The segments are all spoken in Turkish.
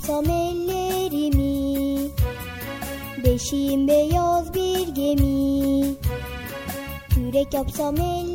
Yapsam ellerimi. Beşiğim beyaz bir gemi. Yürek yapsam ellerimi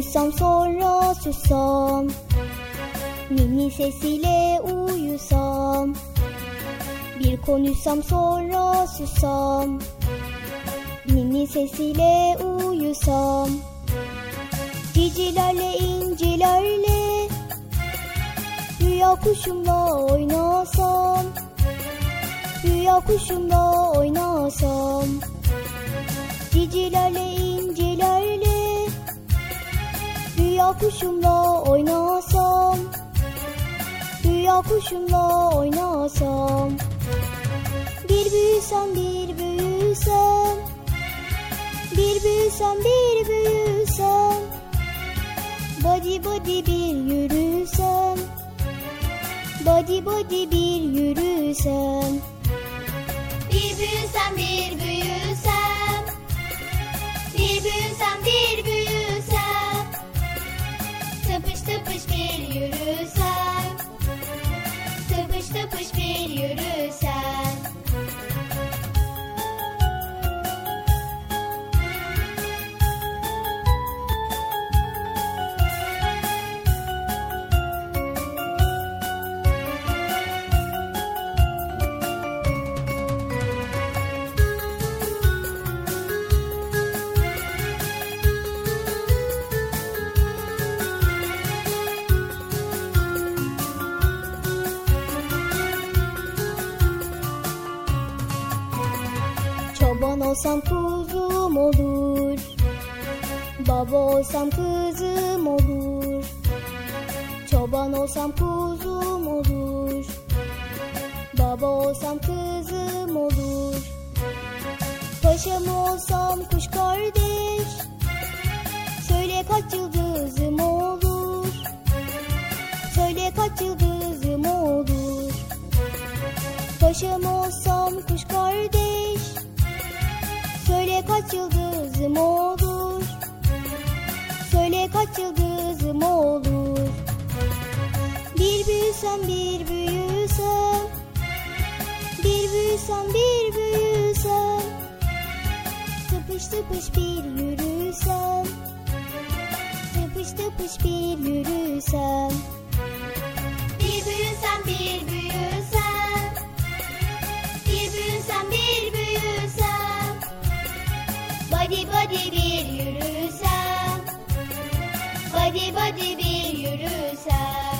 konuşsam sonra susam Ninni sesiyle uyusam. Bir konuşsam sonra susam Ninni sesiyle uyusam. Cicilerle incilerle Rüya kuşumla oynasam Rüya kuşumla oynasam. Cicilerle Rüya kuşumla oynasam Rüya kuşumla oynasam Bir büyüsem bir büyüsem Bir büyüsem bir büyüsem Body body bir yürüsem Body body bir yürüsem. Bir büyüsen bir büyüsen Bir büyüsen bir büyüsen Tıpış tıpış bir yürüsen Tıpış tıpış bir yürüsen olsam kuzum olur. Baba olsam kızım olur. Çoban olsam kuzum olur. Baba olsam kızım olur. Paşam olsam kuş kardeş. Söyle kaç yıldızım olur? Söyle kaç yıldızım olur? Paşam olsam kuş kardeş Söyle kaç yıldızım olur? Söyle kaç yıldızım olur? Bir büyüsem bir büyüsem. Bir büyüsem bir büyüsem. Tıpış tıpış bir yürüsem. Tıpış tıpış bir yürüsem Body body bir yürüsen Body body bir yürüsen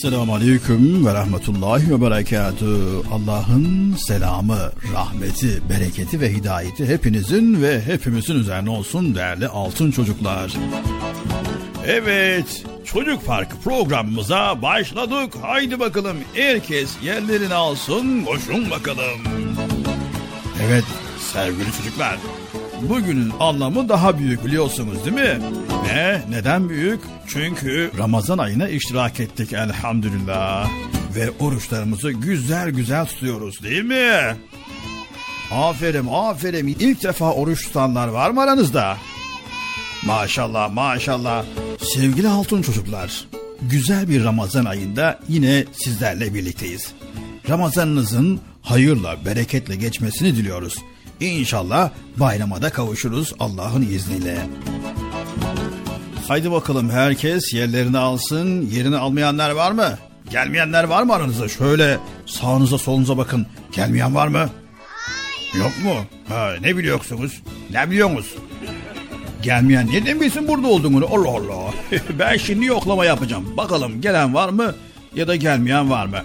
Esselamu Aleyküm ve Rahmetullahi ve Berekatü. Allah'ın selamı, rahmeti, bereketi ve hidayeti hepinizin ve hepimizin üzerine olsun değerli altın çocuklar. Evet, Çocuk Parkı programımıza başladık. Haydi bakalım herkes yerlerini alsın, koşun bakalım. Evet, sevgili çocuklar. Bugünün anlamı daha büyük biliyorsunuz değil mi? Ne? Neden büyük? Çünkü Ramazan ayına iştirak ettik elhamdülillah. Ve oruçlarımızı güzel güzel tutuyoruz değil mi? Aferin aferin. İlk defa oruç tutanlar var mı aranızda? Maşallah maşallah. Sevgili altın çocuklar, güzel bir Ramazan ayında yine sizlerle birlikteyiz. Ramazanınızın hayırla, bereketle geçmesini diliyoruz. İnşallah bayrama kavuşuruz Allah'ın izniyle. Haydi bakalım herkes yerlerini alsın. Yerini almayanlar var mı? Gelmeyenler var mı aranızda? Şöyle sağınıza solunuza bakın. Gelmeyen var mı? Yok mu? Ha, ne biliyorsunuz? Ne biliyorsunuz? Gelmeyen neden bilsin burada olduğunu? Allah Allah. ben şimdi yoklama yapacağım. Bakalım gelen var mı ya da gelmeyen var mı?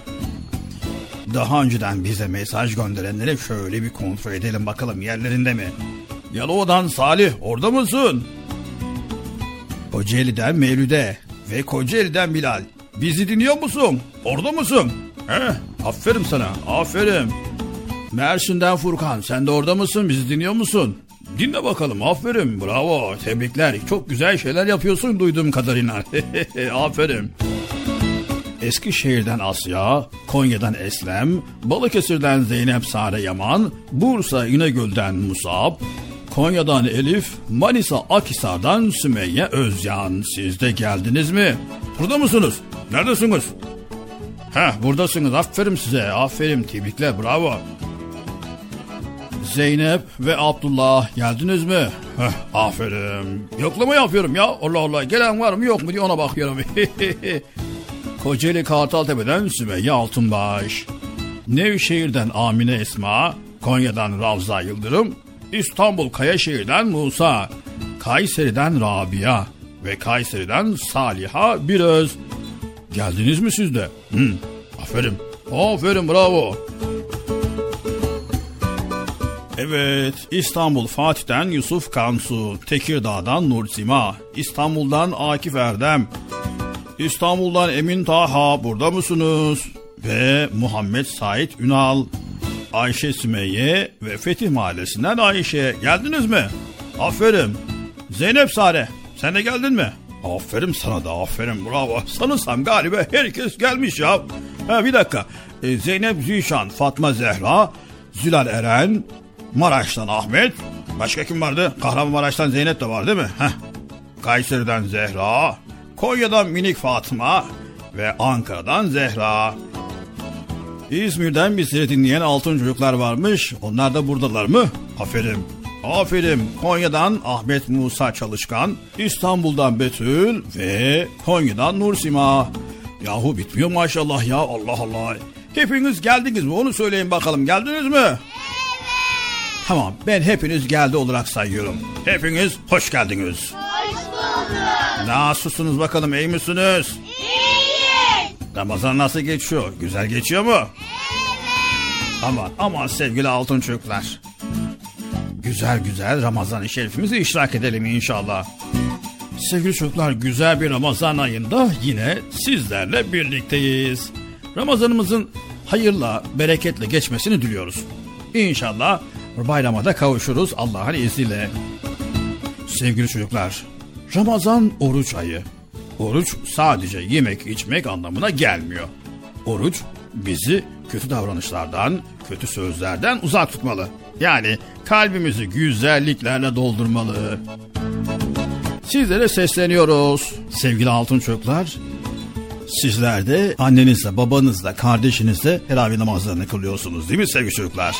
Daha önceden bize mesaj gönderenleri şöyle bir kontrol edelim bakalım yerlerinde mi? Yalova'dan Salih orada mısın? Kocaeli'den Mevlüde ve Kocaeli'den Bilal. Bizi dinliyor musun? Orada mısın? He, aferin sana, aferin. Mersin'den Furkan, sen de orada mısın? Bizi dinliyor musun? Dinle bakalım, aferin, bravo, tebrikler. Çok güzel şeyler yapıyorsun duyduğum kadarıyla. aferin. Eskişehir'den Asya, Konya'dan Eslem, Balıkesir'den Zeynep Sare Yaman, Bursa İnegöl'den Musab, Konya'dan Elif, Manisa Akhisar'dan Sümeyye Özcan. Siz de geldiniz mi? Burada mısınız? Neredesiniz? Heh buradasınız. Aferin size. Aferin. Tebrikler. Bravo. Zeynep ve Abdullah geldiniz mi? Heh, aferin. Yoklama yapıyorum ya. Allah Allah. Gelen var mı yok mu diye ona bakıyorum. Kocaeli Kartaltepe'den Sümeyye Altınbaş. Nevşehir'den Amine Esma. Konya'dan Ravza Yıldırım. İstanbul Kayaşehir'den Musa, Kayseri'den Rabia ve Kayseri'den Saliha Biröz. Geldiniz mi siz de? Hı, aferin, aferin bravo. Evet, İstanbul Fatih'ten Yusuf Kansu, Tekirdağ'dan Nursima, İstanbul'dan Akif Erdem, İstanbul'dan Emin Taha burada mısınız? Ve Muhammed Said Ünal, Ayşe Sümeyye ve Fetih Mahallesi'nden Ayşe. Geldiniz mi? Aferin. Zeynep Sare sen de geldin mi? Aferin sana da aferin bravo. Sanırsam galiba herkes gelmiş ya. Ha, bir dakika. Ee, Zeynep Zişan, Fatma Zehra, Zülal Eren, Maraş'tan Ahmet. Başka kim vardı? Kahramanmaraş'tan Zeynep de var değil mi? Heh. Kayseri'den Zehra, Konya'dan Minik Fatma ve Ankara'dan Zehra. İzmir'den bizleri dinleyen altın çocuklar varmış. Onlar da buradalar mı? Aferin. Aferin. Konya'dan Ahmet Musa Çalışkan, İstanbul'dan Betül ve Konya'dan Nursima. Yahu bitmiyor maşallah ya Allah Allah. Hepiniz geldiniz mi? Onu söyleyin bakalım. Geldiniz mi? Evet. Tamam ben hepiniz geldi olarak sayıyorum. Hepiniz hoş geldiniz. Hoş bulduk. Nasılsınız bakalım iyi misiniz? İyiyiz. Ramazan nasıl geçiyor? Güzel geçiyor mu? Evet. Aman aman sevgili altın çocuklar. Güzel güzel Ramazan-ı Şerifimizi işrak edelim inşallah. Sevgili çocuklar güzel bir Ramazan ayında yine sizlerle birlikteyiz. Ramazanımızın hayırla, bereketle geçmesini diliyoruz. İnşallah bayrama da kavuşuruz Allah'ın izniyle. Sevgili çocuklar, Ramazan oruç ayı. Oruç sadece yemek içmek anlamına gelmiyor. Oruç bizi kötü davranışlardan, kötü sözlerden uzak tutmalı. Yani kalbimizi güzelliklerle doldurmalı. Sizlere sesleniyoruz. Sevgili altın çocuklar, sizler de annenizle, babanızla, kardeşinizle teravih namazlarını kılıyorsunuz değil mi sevgili çocuklar?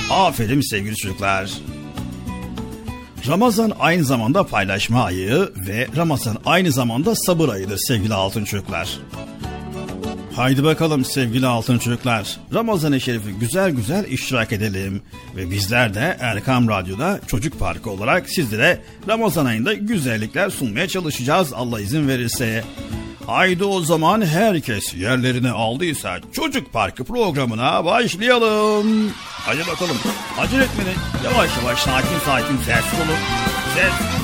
Evet. Aferin sevgili çocuklar. Ramazan aynı zamanda paylaşma ayı ve Ramazan aynı zamanda sabır ayıdır sevgili altın çocuklar. Haydi bakalım sevgili altın çocuklar. Ramazan-ı Şerif'i güzel güzel iştirak edelim. Ve bizler de Erkam Radyo'da Çocuk Parkı olarak sizlere Ramazan ayında güzellikler sunmaya çalışacağız Allah izin verirse. Haydi o zaman herkes yerlerini aldıysa Çocuk Parkı programına başlayalım. Hadi bakalım. Acele etmeden yavaş yavaş sakin sakin ses olun. Ses.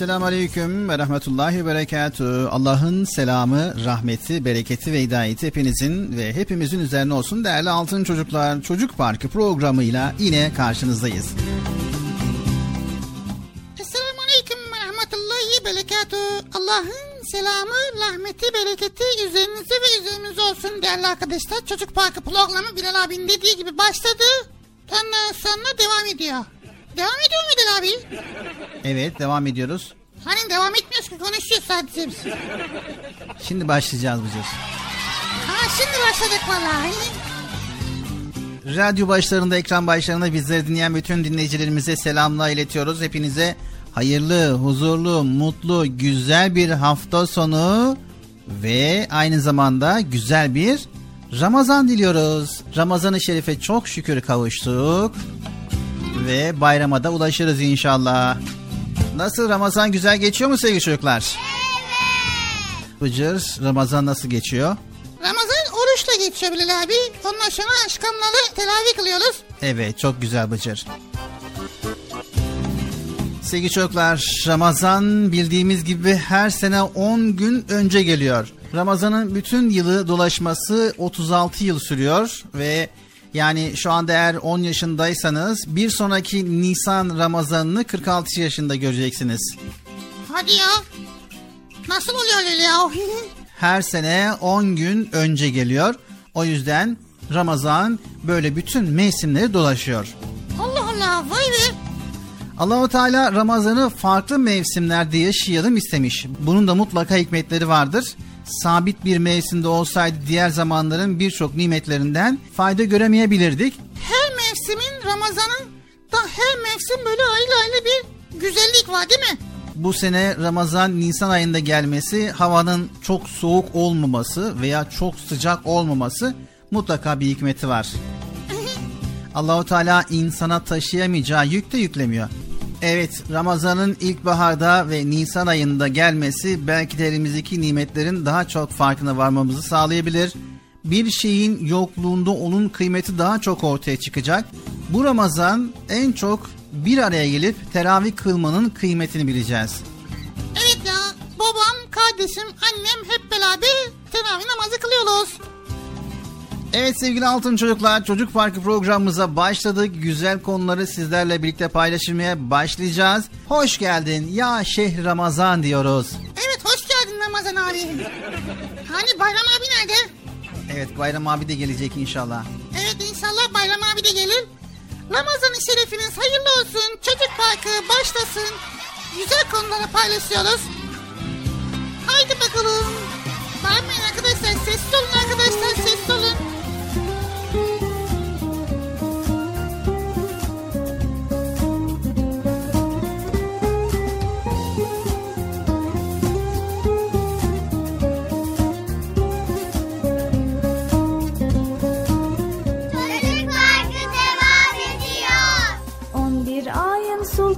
Esselamu Aleyküm ve Rahmetullahi Berekatü. Allah'ın selamı, rahmeti, bereketi ve hidayeti hepinizin ve hepimizin üzerine olsun değerli altın çocuklar. Çocuk Parkı programıyla yine karşınızdayız. Esselamu Aleyküm ve Rahmetullahi Berekatü. Allah'ın selamı, rahmeti, bereketi üzerinize ve üzerimize olsun değerli arkadaşlar. Çocuk Parkı programı Bilal abinin dediği gibi başladı. Ondan sonra devam ediyor. Devam ediyor mu Bilal abi? Evet devam ediyoruz. Hani devam etmiyoruz ki konuşuyoruz sadece biz. Şimdi başlayacağız biz. Ha şimdi başladık vallahi. Radyo başlarında, ekran başlarında bizleri dinleyen bütün dinleyicilerimize selamla iletiyoruz. Hepinize hayırlı, huzurlu, mutlu, güzel bir hafta sonu ve aynı zamanda güzel bir Ramazan diliyoruz. Ramazan-ı Şerif'e çok şükür kavuştuk. Ve bayrama da ulaşırız inşallah. Nasıl Ramazan güzel geçiyor mu sevgili çocuklar? Evet. Bıcır Ramazan nasıl geçiyor? Ramazan oruçla geçiyor Bilal abi. Ondan sonra aşkamları telavi kılıyoruz. Evet çok güzel Bıcır. Sevgili çocuklar Ramazan bildiğimiz gibi her sene 10 gün önce geliyor. Ramazan'ın bütün yılı dolaşması 36 yıl sürüyor ve yani şu anda eğer 10 yaşındaysanız bir sonraki Nisan Ramazan'ını 46 yaşında göreceksiniz. Hadi ya. Nasıl oluyor öyle ya? Her sene 10 gün önce geliyor. O yüzden Ramazan böyle bütün mevsimleri dolaşıyor. Allah Allah vay be. Allahu Teala Ramazan'ı farklı mevsimlerde yaşayalım istemiş. Bunun da mutlaka hikmetleri vardır. Sabit bir mevsimde olsaydı diğer zamanların birçok nimetlerinden fayda göremeyebilirdik. Her mevsimin Ramazan'ın da her mevsim böyle ayrı ayrı bir güzellik var değil mi? Bu sene Ramazan Nisan ayında gelmesi, havanın çok soğuk olmaması veya çok sıcak olmaması mutlaka bir hikmeti var. Allahu Teala insana taşıyamayacağı yük de yüklemiyor. Evet Ramazan'ın ilkbaharda ve Nisan ayında gelmesi belki de elimizdeki nimetlerin daha çok farkına varmamızı sağlayabilir. Bir şeyin yokluğunda onun kıymeti daha çok ortaya çıkacak. Bu Ramazan en çok bir araya gelip teravih kılmanın kıymetini bileceğiz. Evet ya babam, kardeşim, annem hep beraber teravih namazı kılıyoruz. Evet sevgili altın çocuklar Çocuk Parkı programımıza başladık. Güzel konuları sizlerle birlikte paylaşmaya başlayacağız. Hoş geldin ya şehri Ramazan diyoruz. Evet hoş geldin Ramazan abi. Hani Bayram abi nerede? Evet Bayram abi de gelecek inşallah. Evet inşallah Bayram abi de gelir. Ramazan şerefiniz hayırlı olsun. Çocuk Parkı başlasın. Güzel konuları paylaşıyoruz. Haydi bakalım. Bağırmayın arkadaşlar. Sessiz olun arkadaşlar. Sessiz olun.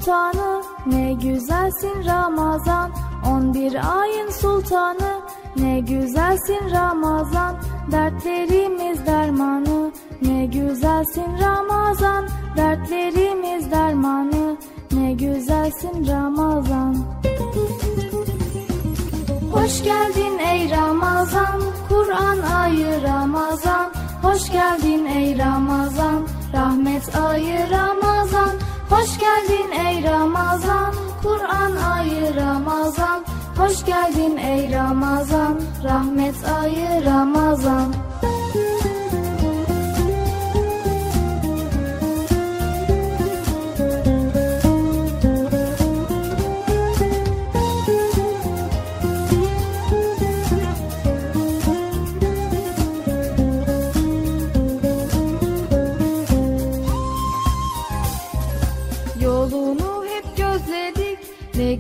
Sultanı ne güzelsin Ramazan 11 ayın sultanı ne güzelsin Ramazan dertlerimiz dermanı ne güzelsin Ramazan dertlerimiz dermanı ne güzelsin Ramazan Hoş geldin ey Ramazan, Kur'an ayı Ramazan. Hoş geldin ey Ramazan, rahmet ayı Ramazan. Hoş geldin ey Ramazan, Kur'an ayı Ramazan. Hoş geldin ey Ramazan, rahmet ayı Ramazan.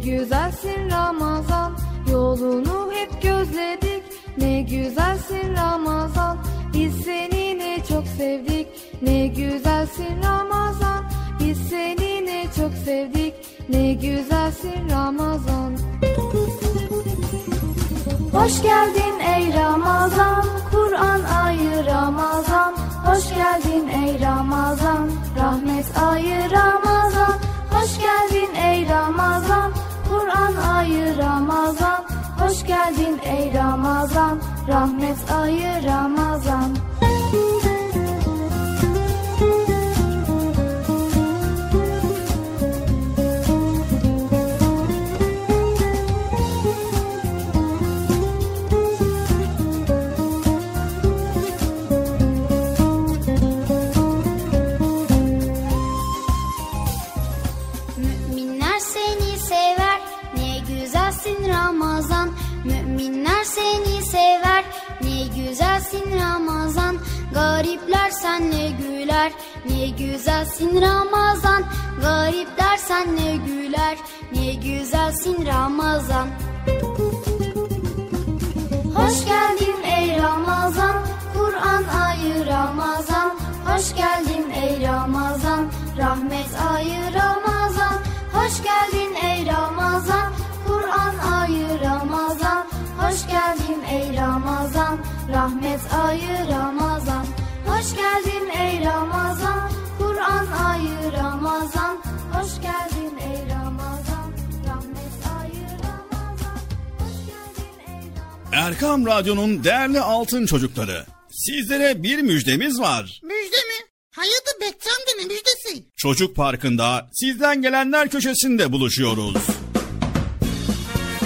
Güzelsin Ramazan. Yolunu hep gözledik. Ne güzelsin Ramazan. Biz seni ne çok sevdik. Ne güzelsin Ramazan. Biz seni ne çok sevdik. Ne güzelsin Ramazan. Hoş geldin ey Ramazan, Kur'an ayı Ramazan. Hoş geldin ey Ramazan, rahmet ayı Ramazan. Hoş geldin ey Ramazan, Kur'an ayı Ramazan. Hoş geldin ey Ramazan, rahmet ayı Ramazan. Müminler Ramazan. Müminler seni sever, ne güzelsin Ramazan. Garipler senle güler, ne güzelsin Ramazan. Garipler senle güler, ne güzelsin Ramazan. Hoş geldin ey Ramazan, Kur'an ayı Ramazan. Hoş geldin ey Ramazan Rahmet ayı Ramazan Hoş geldin ey Ramazan Kur'an ayı Ramazan Hoş geldin ey Ramazan Rahmet ayı Ramazan Hoş geldin ey Ramazan Kur'an ayı Ramazan Hoş geldin ey Ramazan Rahmet ayı Ramazan Hoş geldin ey Ramazan Erkam Radyo'nun değerli altın çocukları. Sizlere bir müjdemiz var. Müjde mi? Hayırdır Bekçam'da ne müjdesi? Çocuk Parkı'nda sizden gelenler köşesinde buluşuyoruz.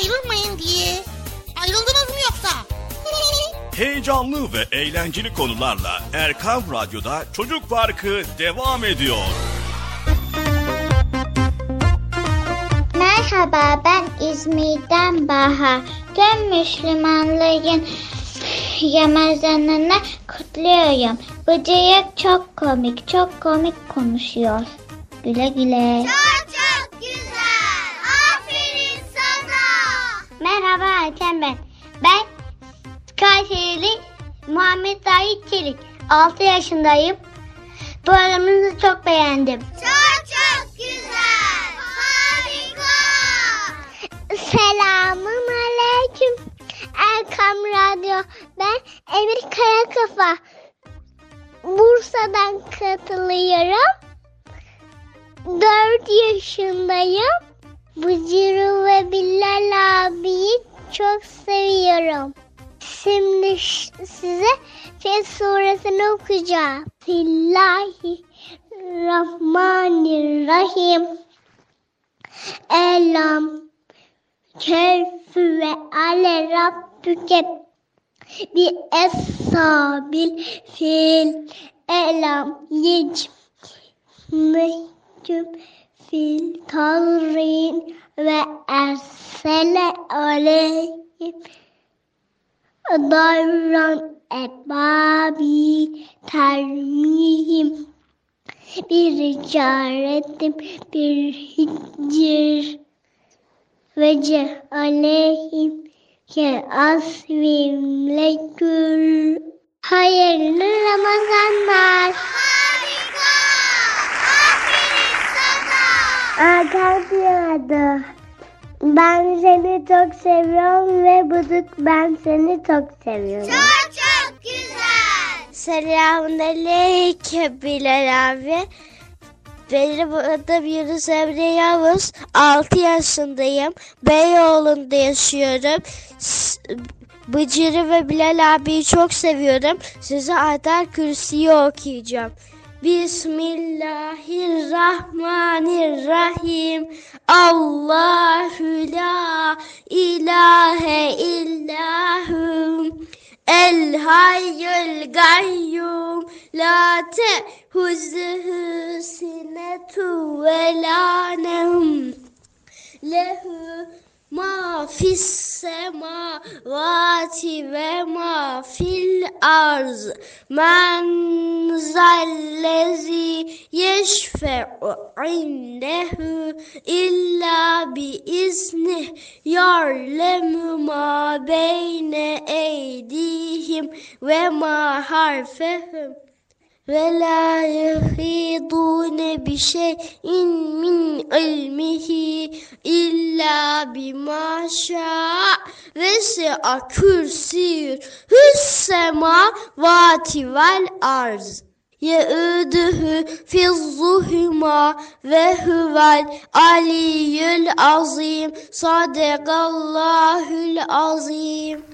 ayrılmayın diye. Ayrıldınız mı yoksa? Heyecanlı ve eğlenceli konularla Erkam Radyo'da Çocuk Parkı devam ediyor. Merhaba ben İzmir'den Bahar. Tüm Müslümanların Ramazanını kutluyorum. Bıcırık çok komik, çok komik konuşuyor. Güle güle. Çok Merhaba Ayten ben. Ben Kayseri'li Muhammed Dayı Çelik. 6 yaşındayım. Programınızı çok beğendim. Çok çok güzel. Harika. Selamun aleyküm. Erkam Radyo. Ben Emir Karakafa. Bursa'dan katılıyorum. 4 yaşındayım. Bıcırı ve Bilal abiyi çok seviyorum. Şimdi size Fes suresini okuyacağım. Bismillahirrahmanirrahim. Elam Keyfü ve ale rabbüke bi eshabil fil elam yic mehcüm fil tazrin ve ersele aleyhim darran ebabi termihim bir caretim bir hicr ve cealehim ke asvim lekül. Hayırlı Ramazanlar. Harika. Aferin sana. Arkadaşlar ben seni çok seviyorum ve Bıdık ben seni çok seviyorum. Çok çok güzel. Selamünaleyküm Bilal abi. Benim adım Yunus Emre Yavuz. 6 yaşındayım. Beyoğlu'nda yaşıyorum. Bıcır'ı ve Bilal abiyi çok seviyorum. Size Ayet Kürsi'yi okuyacağım. Bismillahirrahmanirrahim. Allahu la ilahe illahum. El hayyul gayyum. La tehuzuhu sinetu ve la lehu ma fis semavati ve ma fil arz. Men zallezi yeşfe'u indehu illa bi iznih yarlemu ma beyne eydihim ve ma harfehum ve la yuhidune bi şeyin min ilmihi illa bima şa ve se'a kürsiyühü semavati vel arz. Yeüdühü fizzuhuma ve huvel aliyyül azim sadakallahül azim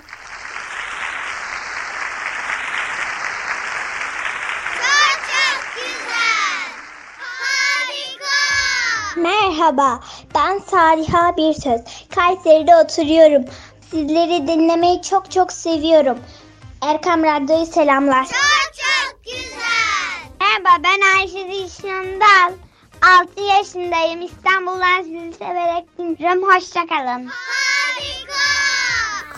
Merhaba, ben Saliha Birsöz. Kayseri'de oturuyorum. Sizleri dinlemeyi çok çok seviyorum. Erkam Radyo'yu selamlar. Çok çok güzel. Merhaba, ben Ayşe Zişnandal. 6 yaşındayım. İstanbul'dan sizi severek dinliyorum. Hoşçakalın. Harika.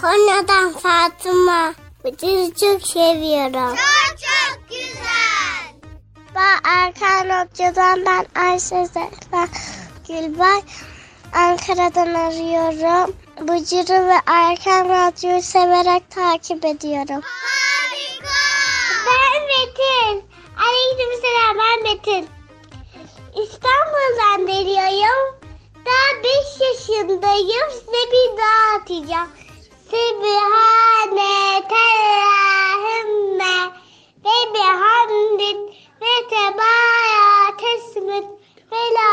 Konya'dan Fatıma. Sizi çok seviyorum. Çok çok güzel. Ben Erkan Radyo'dan ben Ayşe Zehra Gülbay. Ankara'dan arıyorum. Bıcır'ı ve Erkan Radyo'yu severek takip ediyorum. Harika. Ben Metin. Aleyküm selam ben Metin. İstanbul'dan veriyorum. Daha 5 yaşındayım. Size bir daha atacağım. Sübhane Allahümme ve bihamdin ve tebaya tesmit ve la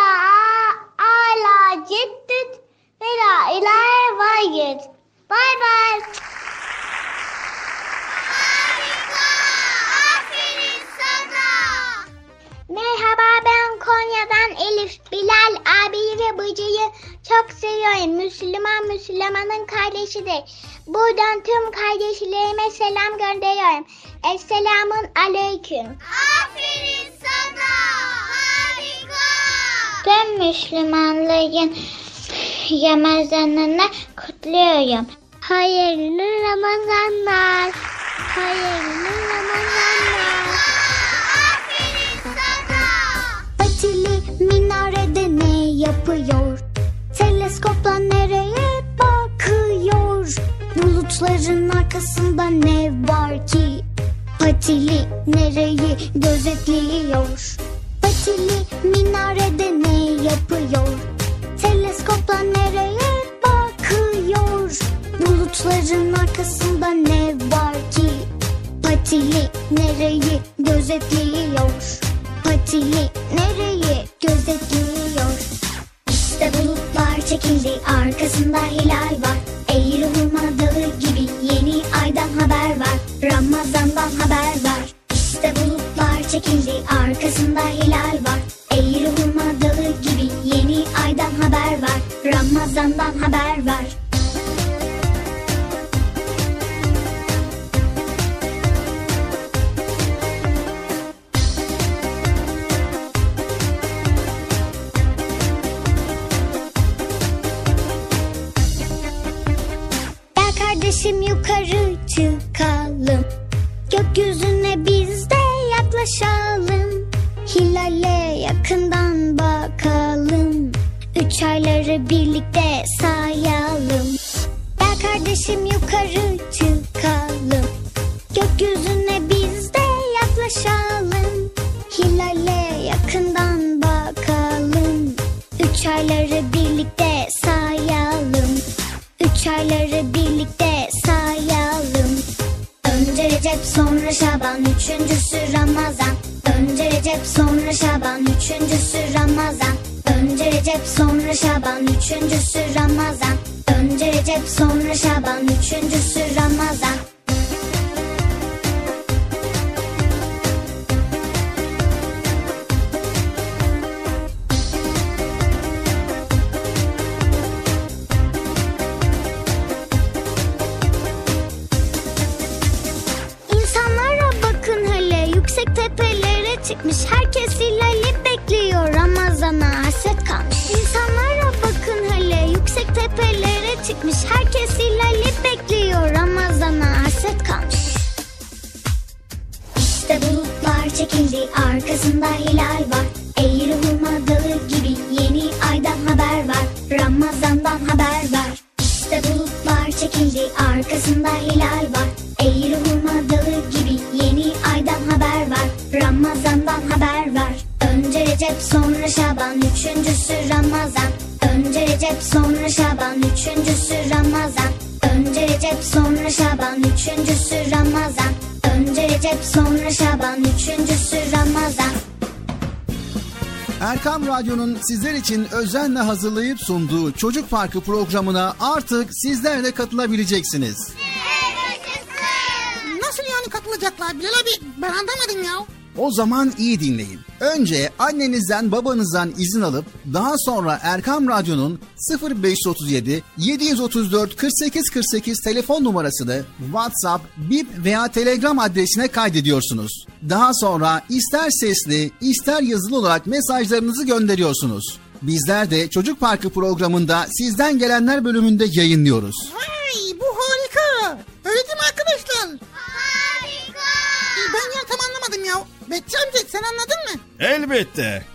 ala ciddit ve la ilahe vayyid. Bay bay. Harika. Aferin sana. Merhaba ben Konya'dan Elif. Bilal abiyi ve bıcıyı çok seviyorum. Müslüman Müslümanın kardeşidir. Buradan tüm kardeşlerime selam gönderiyorum. Esselamun aleyküm. Aferin sana. Harika. Tüm Müslümanların Ramazanını kutluyorum. Hayırlı Ramazanlar. Hayırlı Ramazanlar. Yapıyor? Teleskopla nereye bakıyor? Bulutların arkasında ne var ki? Patili nereyi gözetliyor? Patili minarede ne yapıyor? Teleskopla nereye bakıyor? Bulutların arkasında ne var ki? Patili nereyi gözetliyor? Patili nereyi gözetliyor? İşte bulutlar çekildi arkasında hilal var. Hurma dağı gibi yeni aydan haber var. Ramazandan haber var. İşte bulutlar çekildi arkasında hilal var. Hurma dağı gibi yeni aydan haber var. Ramazandan haber Radyo'nun sizler için özenle hazırlayıp sunduğu Çocuk Parkı programına artık sizler de katılabileceksiniz. Nasıl yani katılacaklar Bilal abi ben anlamadım ya. O zaman iyi dinleyin. Önce annenizden babanızdan izin alıp daha sonra Erkam Radyo'nun 0537 734 48 48 telefon numarasını WhatsApp, Bip veya Telegram adresine kaydediyorsunuz. Daha sonra ister sesli ister yazılı olarak mesajlarınızı gönderiyorsunuz. Bizler de Çocuk Parkı programında sizden gelenler bölümünde yayınlıyoruz. Vay bu harika. Öyle değil mi arkadaşlar? Harika. Ben ya tam anlamadım ya. Betçi amca sen anladın mı? Elbette.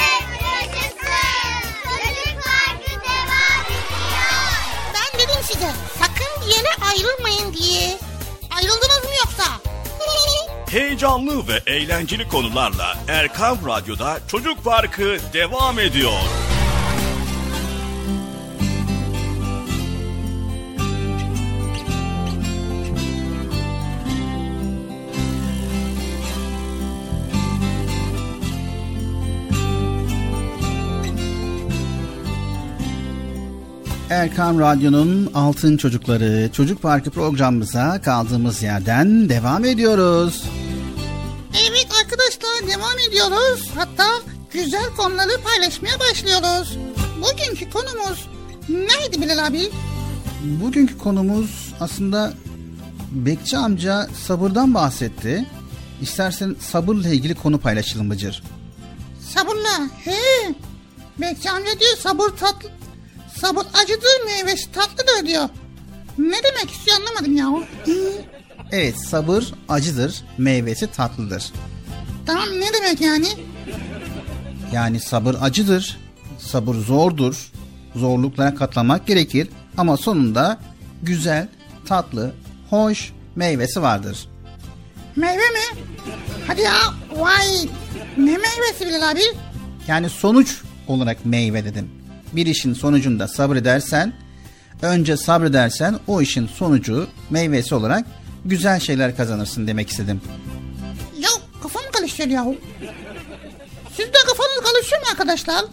Heyecanlı ve eğlenceli konularla Erkam Radyo'da Çocuk Parkı devam ediyor. Erkam Radyo'nun Altın Çocukları Çocuk Parkı programımıza kaldığımız yerden devam ediyoruz. Evet arkadaşlar devam ediyoruz. Hatta güzel konuları paylaşmaya başlıyoruz. Bugünkü konumuz neydi Bilal abi? Bugünkü konumuz aslında Bekçi amca sabırdan bahsetti. İstersen sabırla ilgili konu paylaşalım Bıcır. Sabırla. He. Bekçi amca diyor sabır tatlı. Sabır acıdır meyvesi tatlıdır diyor. Ne demek istiyor anlamadım ya. Evet sabır acıdır, meyvesi tatlıdır. Tamam ne demek yani? Yani sabır acıdır, sabır zordur, zorluklara katlamak gerekir ama sonunda güzel, tatlı, hoş meyvesi vardır. Meyve mi? Hadi ya vay. Ne meyvesi Bilal abi? Yani sonuç olarak meyve dedim. Bir işin sonucunda sabredersen, önce sabredersen o işin sonucu meyvesi olarak güzel şeyler kazanırsın demek istedim. Ya kafam karışıyor ya. Siz de kafanız karışıyor mu arkadaşlar? Evet.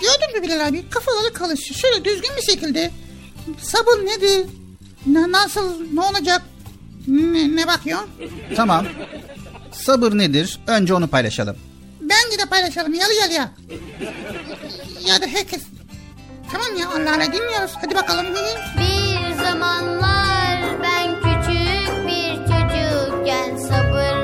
Gördün mü Bilal abi? Kafaları karışıyor. Şöyle düzgün bir şekilde. Sabır nedir? Ne, nasıl? Ne olacak? Ne, ne bakıyorsun? Tamam. Sabır nedir? Önce onu paylaşalım. Bence de paylaşalım. Yalı yalıya. Ya da herkes. Tamam ya Allah Allah dinliyoruz. Hadi bakalım. Bir zamanlar ben küçük bir çocukken sabır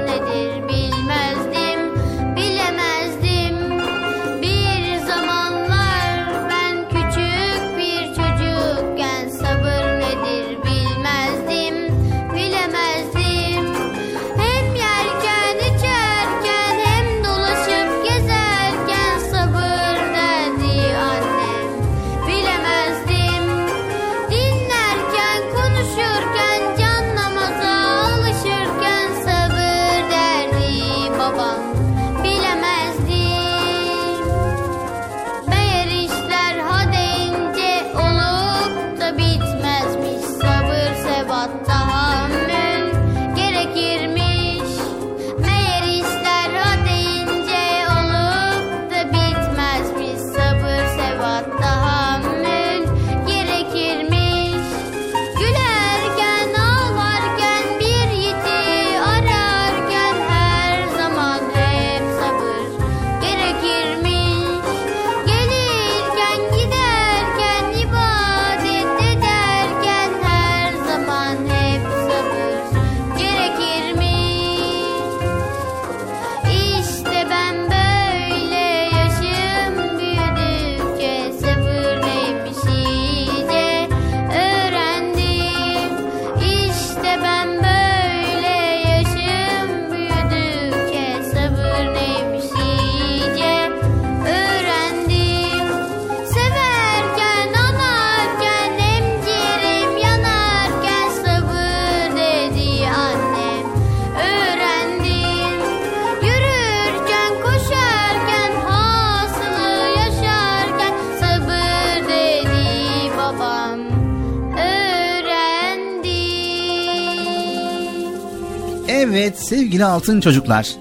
sevgili altın çocuklar.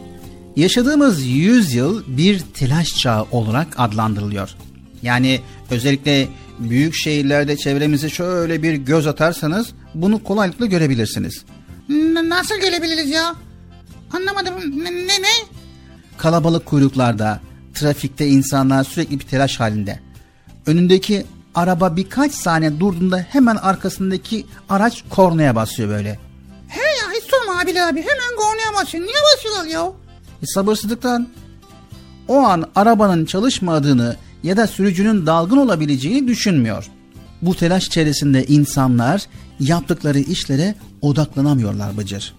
Yaşadığımız yüzyıl bir telaş çağı olarak adlandırılıyor. Yani özellikle büyük şehirlerde çevremizi şöyle bir göz atarsanız bunu kolaylıkla görebilirsiniz. N- nasıl görebiliriz ya? Anlamadım. Ne ne? ne? Kalabalık kuyruklarda, trafikte insanlar sürekli bir telaş halinde. Önündeki araba birkaç saniye durduğunda hemen arkasındaki araç kornaya basıyor böyle. Sorma abi. Hemen kornaya basıyor. Niye basıyorlar ya? E, sabırsızlıktan. O an arabanın çalışmadığını ya da sürücünün dalgın olabileceğini düşünmüyor. Bu telaş içerisinde insanlar yaptıkları işlere odaklanamıyorlar Bıcır.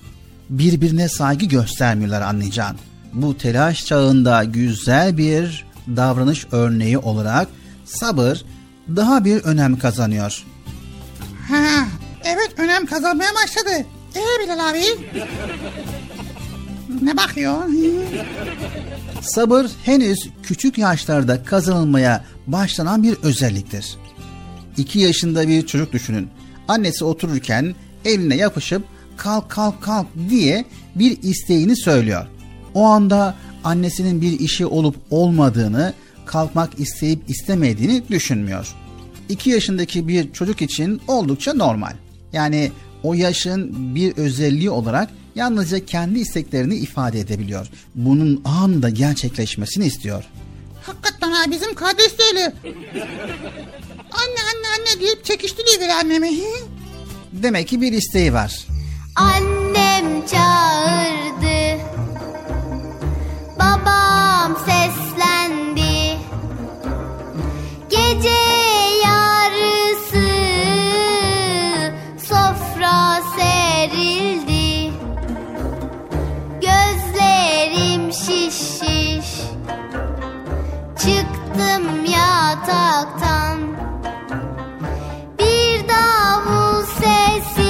Birbirine saygı göstermiyorlar anlayacağın. Bu telaş çağında güzel bir davranış örneği olarak sabır daha bir önem kazanıyor. Ha, evet önem kazanmaya başladı. Ee Bilal abi? Ne bakıyor? Sabır henüz küçük yaşlarda kazanılmaya başlanan bir özelliktir. 2 yaşında bir çocuk düşünün. Annesi otururken eline yapışıp kalk kalk kalk diye bir isteğini söylüyor. O anda annesinin bir işi olup olmadığını, kalkmak isteyip istemediğini düşünmüyor. 2 yaşındaki bir çocuk için oldukça normal. Yani o yaşın bir özelliği olarak yalnızca kendi isteklerini ifade edebiliyor. Bunun anında gerçekleşmesini istiyor. Hakikaten ha bizim kardeş de öyle. Anne anne anne deyip çekiştiriyor annemi. Demek ki bir isteği var. Annem çağırdı. Babam seslendi. Gece Çıktım yataktan. Bir davul sesi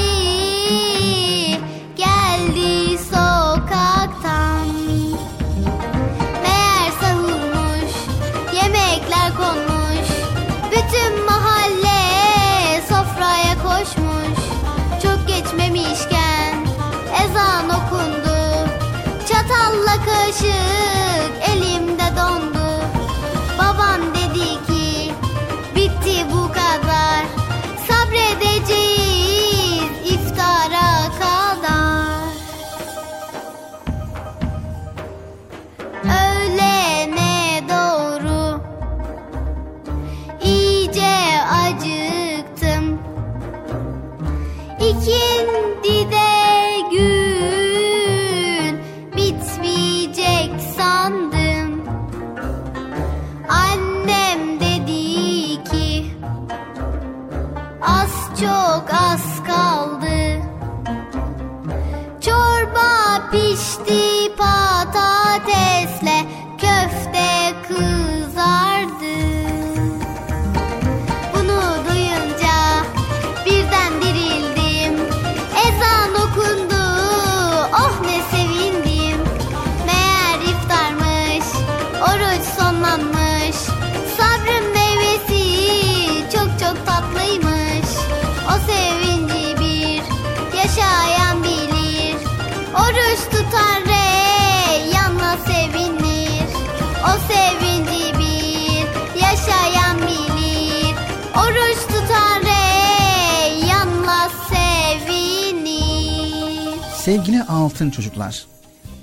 Sevgili altın çocuklar,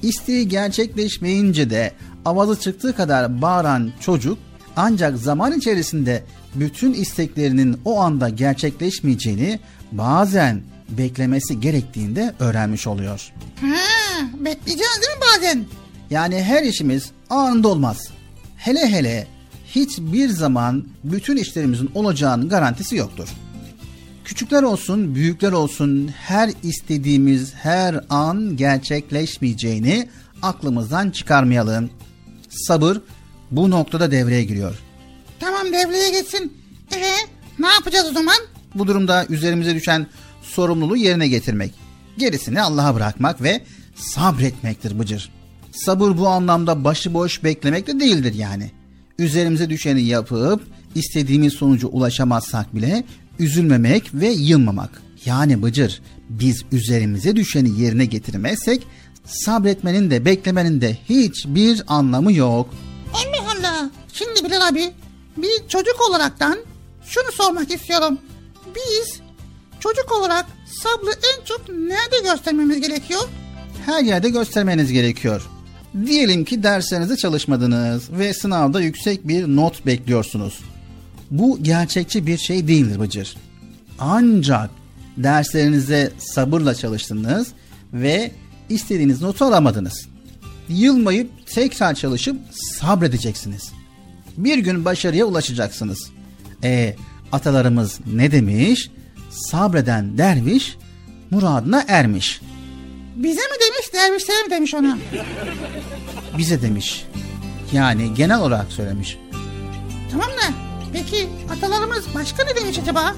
isteği gerçekleşmeyince de avazı çıktığı kadar bağıran çocuk ancak zaman içerisinde bütün isteklerinin o anda gerçekleşmeyeceğini bazen beklemesi gerektiğinde öğrenmiş oluyor. Ha, bekleyeceğiz değil mi bazen? Yani her işimiz anında olmaz. Hele hele hiçbir zaman bütün işlerimizin olacağının garantisi yoktur. Küçükler olsun, büyükler olsun her istediğimiz her an gerçekleşmeyeceğini aklımızdan çıkarmayalım. Sabır bu noktada devreye giriyor. Tamam devreye geçsin. Ee, ne yapacağız o zaman? Bu durumda üzerimize düşen sorumluluğu yerine getirmek. Gerisini Allah'a bırakmak ve sabretmektir Bıcır. Sabır bu anlamda başıboş beklemek de değildir yani. Üzerimize düşeni yapıp istediğimiz sonuca ulaşamazsak bile üzülmemek ve yılmamak. Yani Bıcır biz üzerimize düşeni yerine getirmezsek sabretmenin de beklemenin de hiçbir anlamı yok. Allah Allah. Şimdi Bilal abi bir çocuk olaraktan şunu sormak istiyorum. Biz çocuk olarak sabrı en çok nerede göstermemiz gerekiyor? Her yerde göstermeniz gerekiyor. Diyelim ki derslerinize çalışmadınız ve sınavda yüksek bir not bekliyorsunuz. Bu gerçekçi bir şey değildir Bıcır. Ancak derslerinize sabırla çalıştınız ve istediğiniz notu alamadınız. Yılmayıp tekrar çalışıp sabredeceksiniz. Bir gün başarıya ulaşacaksınız. E atalarımız ne demiş? Sabreden derviş muradına ermiş. Bize mi demiş dervişlere mi demiş onu? Bize demiş. Yani genel olarak söylemiş. Tamam da peki atalarımız başka ne demiş acaba?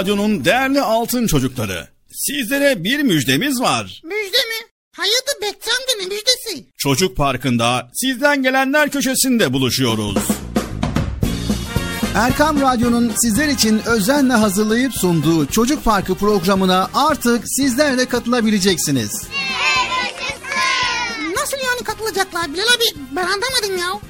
Radyo'nun değerli altın çocukları. Sizlere bir müjdemiz var. Müjde mi? Hayırdır Bekçi amca ne müjdesi? Çocuk Parkı'nda sizden gelenler köşesinde buluşuyoruz. Erkam Radyo'nun sizler için özenle hazırlayıp sunduğu Çocuk Parkı programına artık sizler de katılabileceksiniz. Nasıl yani katılacaklar Bilal abi? Ben anlamadım ya.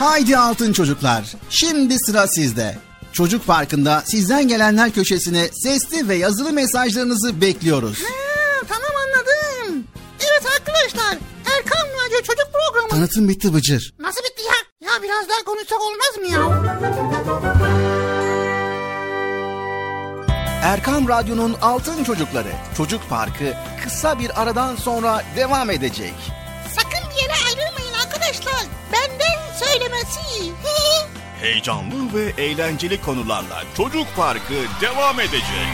Haydi altın çocuklar. Şimdi sıra sizde. Çocuk Parkı'nda sizden gelenler köşesine sesli ve yazılı mesajlarınızı bekliyoruz. Ha, tamam anladım. Evet arkadaşlar Erkan Tanıtım bitti Bıcır. Nasıl bitti ya? Ya biraz daha konuşsak olmaz mı ya? Erkam Radyo'nun Altın Çocukları Çocuk Parkı kısa bir aradan sonra devam edecek. Sakın bir yere ayrılmayın arkadaşlar. Benden söylemesi. Heyecanlı ve eğlenceli konularla Çocuk Parkı devam edecek.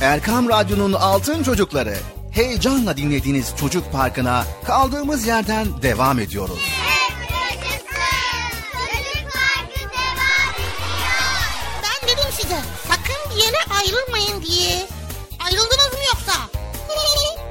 Erkam Radyo'nun Altın Çocukları heyecanla dinlediğiniz Çocuk Parkı'na kaldığımız yerden devam ediyoruz. Ben dedim size sakın bir yere ayrılmayın diye. Ayrıldınız mı yoksa?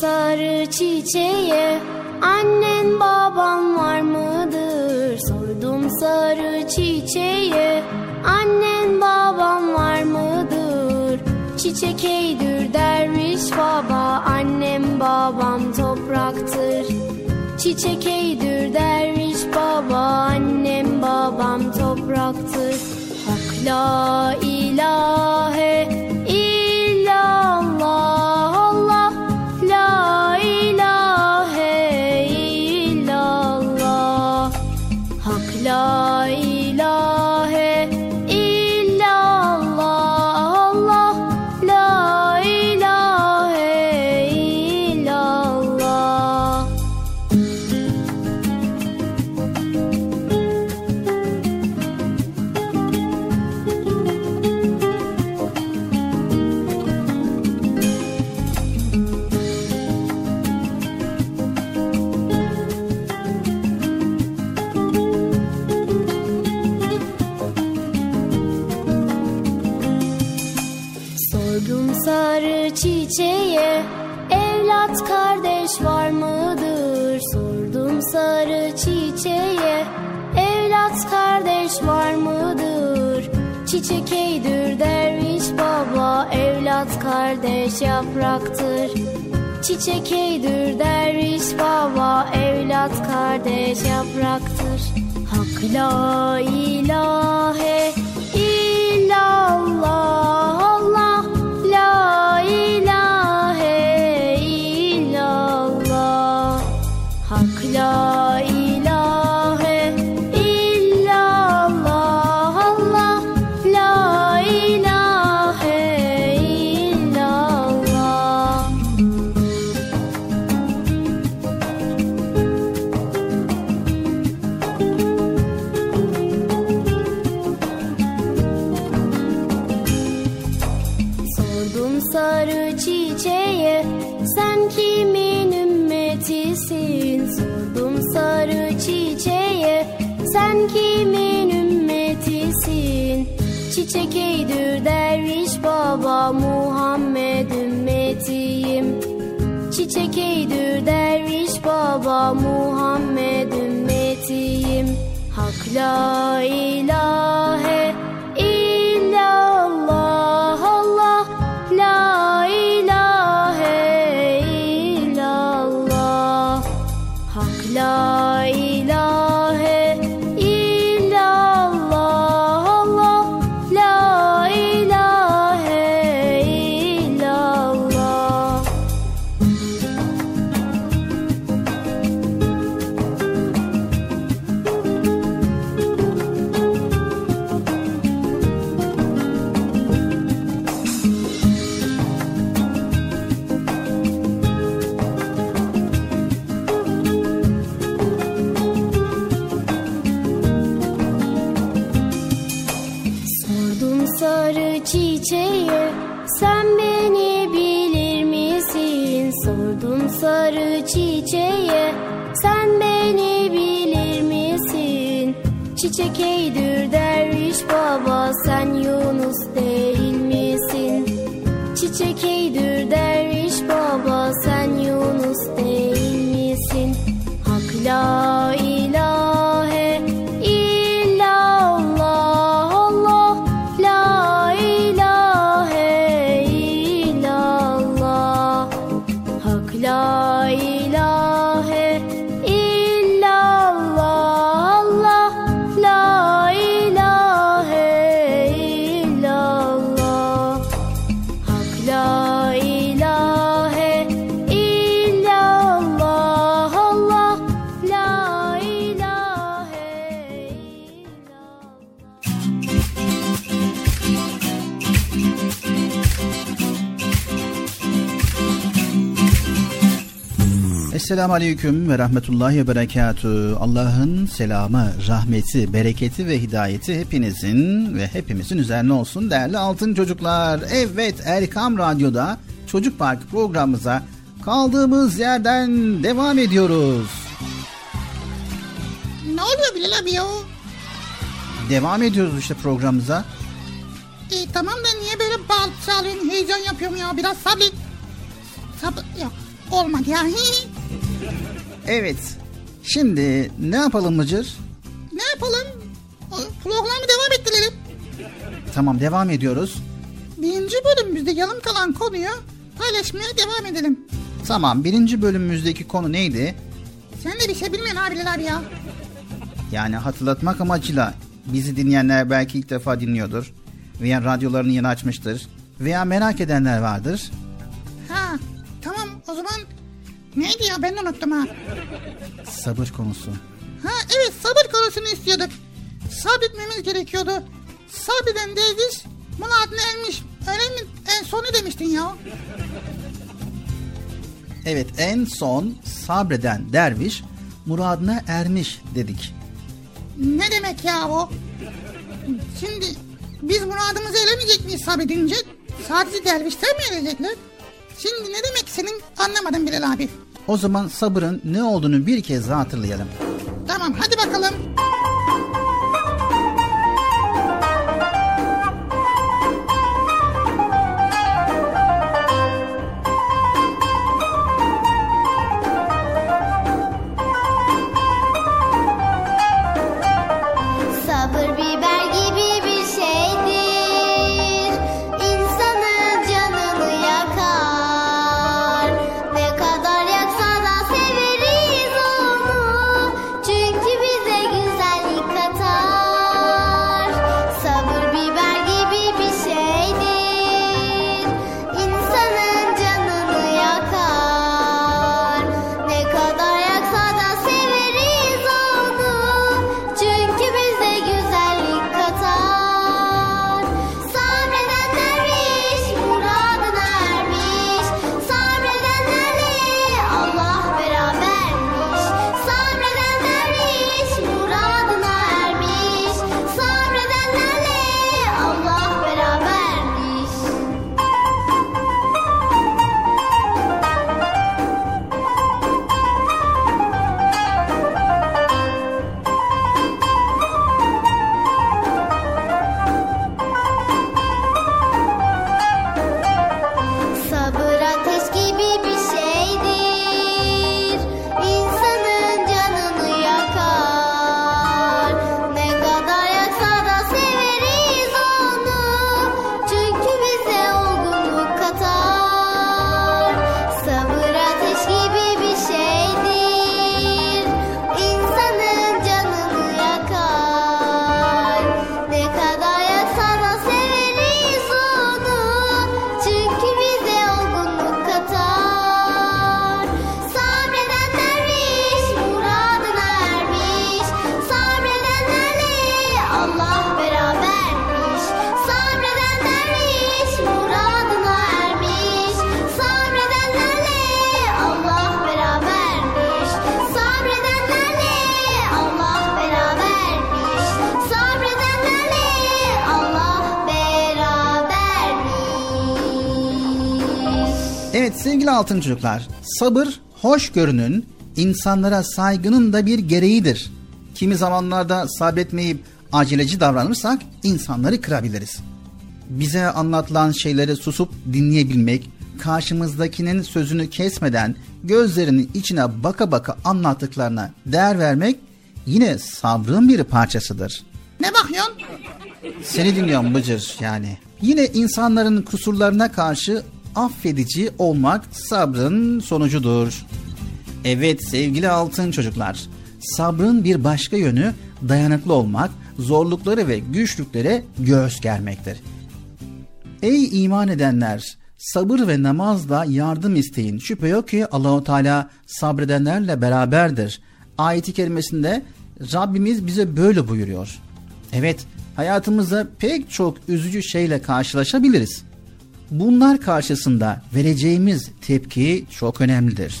Sarı çiçeğe Annen baban var mıdır? Sordum sarı çiçeğe Annen baban var mıdır? Çiçek eydür derviş baba Annem babam topraktır Çiçek eydür derviş baba Annem babam topraktır Hak la ilahe Çiçek eydür derviş baba Evlat kardeş yapraktır. Çiçek eydür derviş baba Evlat kardeş yapraktır. Hak la ilahe Çiçek eydür derviş baba Muhammed ümmetiyim. Hak la ilahe Çiçek Esselamu Aleyküm ve Rahmetullahi ve Berekatü. Allah'ın selamı, rahmeti, bereketi ve hidayeti hepinizin ve hepimizin üzerine olsun değerli altın çocuklar. Evet Erkam Radyo'da Çocuk Park programımıza kaldığımız yerden devam ediyoruz. Ne oluyor Bilal abi ya? Devam ediyoruz işte programımıza. E, tamam da niye böyle bağlı çağırıyorsun, heyecan yapıyorum ya? Biraz sabret. Sabır, yok olmadı ya. Evet. Şimdi ne yapalım Mıcır? Ne yapalım? Programı devam ettirelim. Tamam devam ediyoruz. Birinci bölümümüzde yarım kalan konuyu paylaşmaya devam edelim. Tamam birinci bölümümüzdeki konu neydi? Sen de bir şey bilmiyorsun abiler abi ya. Yani hatırlatmak amacıyla bizi dinleyenler belki ilk defa dinliyordur. Veya radyolarını yeni açmıştır. Veya merak edenler vardır. Ha tamam o zaman Neydi ya ben unuttum ha. Sabır konusu. Ha evet sabır konusunu istiyorduk. Sabretmemiz gerekiyordu. Sabreden derviş muradına ermiş. Öyle mi? En sonu demiştin ya. Evet en son sabreden derviş muradına ermiş dedik. Ne demek ya o? Şimdi biz muradımızı elemeyecek miyiz sabredince? Sadece dervişler mi erecekler? Şimdi ne demek senin anlamadım Bilal abi. O zaman sabırın ne olduğunu bir kez daha hatırlayalım. Tamam hadi bakalım. Altın çocuklar, sabır hoşgörünün, insanlara saygının da bir gereğidir. Kimi zamanlarda sabretmeyip aceleci davranırsak insanları kırabiliriz. Bize anlatılan şeyleri susup dinleyebilmek, karşımızdakinin sözünü kesmeden gözlerinin içine baka baka anlattıklarına değer vermek yine sabrın bir parçasıdır. Ne bakıyorsun? Seni dinliyorum Bıcır yani. Yine insanların kusurlarına karşı affedici olmak sabrın sonucudur. Evet sevgili altın çocuklar, sabrın bir başka yönü dayanıklı olmak, zorlukları ve güçlüklere göğüs germektir. Ey iman edenler! Sabır ve namazla yardım isteyin. Şüphe yok ki Allahu Teala sabredenlerle beraberdir. Ayeti kerimesinde Rabbimiz bize böyle buyuruyor. Evet, hayatımızda pek çok üzücü şeyle karşılaşabiliriz. Bunlar karşısında vereceğimiz tepki çok önemlidir.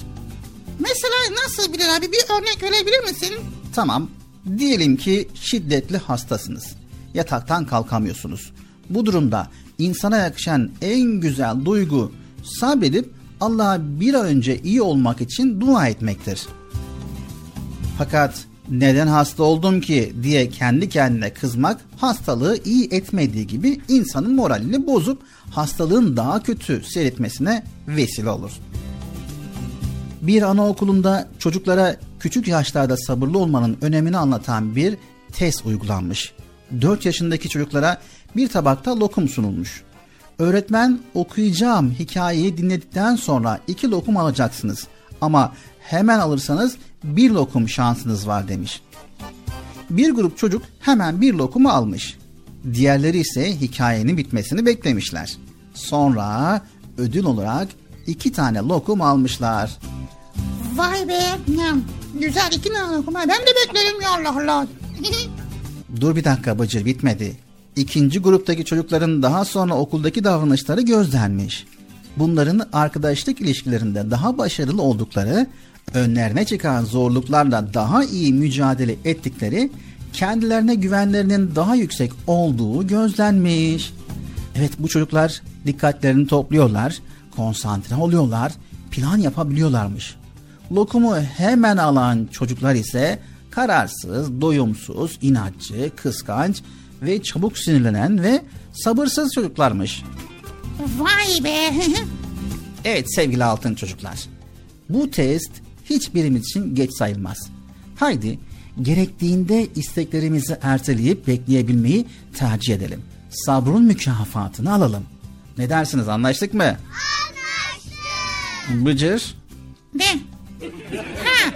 Mesela nasıl Bilal abi bir örnek verebilir misin? Tamam, diyelim ki şiddetli hastasınız. Yataktan kalkamıyorsunuz. Bu durumda insana yakışan en güzel duygu sabredip Allah'a bir an önce iyi olmak için dua etmektir. Fakat neden hasta oldum ki diye kendi kendine kızmak hastalığı iyi etmediği gibi insanın moralini bozup hastalığın daha kötü seyretmesine vesile olur. Bir anaokulunda çocuklara küçük yaşlarda sabırlı olmanın önemini anlatan bir test uygulanmış. 4 yaşındaki çocuklara bir tabakta lokum sunulmuş. Öğretmen okuyacağım hikayeyi dinledikten sonra iki lokum alacaksınız ama hemen alırsanız bir lokum şansınız var demiş. Bir grup çocuk hemen bir lokumu almış. Diğerleri ise hikayenin bitmesini beklemişler. Sonra ödül olarak iki tane lokum almışlar. Vay be. Güzel iki tane lokum. Ben de beklerim ya Allah Allah. Dur bir dakika Bıcır bitmedi. İkinci gruptaki çocukların daha sonra okuldaki davranışları gözlenmiş. Bunların arkadaşlık ilişkilerinde daha başarılı oldukları, önlerine çıkan zorluklarla daha iyi mücadele ettikleri, kendilerine güvenlerinin daha yüksek olduğu gözlenmiş. Evet bu çocuklar dikkatlerini topluyorlar, konsantre oluyorlar, plan yapabiliyorlarmış. Lokumu hemen alan çocuklar ise kararsız, doyumsuz, inatçı, kıskanç ve çabuk sinirlenen ve sabırsız çocuklarmış. Vay be. evet sevgili altın çocuklar. Bu test hiçbirimiz için geç sayılmaz. Haydi gerektiğinde isteklerimizi erteleyip bekleyebilmeyi tercih edelim. Sabrın mükafatını alalım. Ne dersiniz anlaştık mı? Anlaştık. Bıcır. Ne? Ha.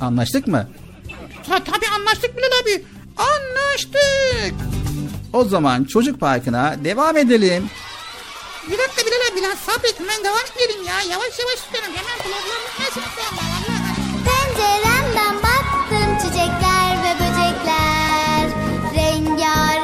Anlaştık mı? Ta, tabii anlaştık Bilal abi. Anlaştık. O zaman çocuk parkına devam edelim. Bir dakika Bilal abi biraz sabret ben devam edelim ya. Yavaş yavaş tutarım hemen kulaklarımı kesin. Penceremden baktım çiçekler ve böcekler. Rengarenkti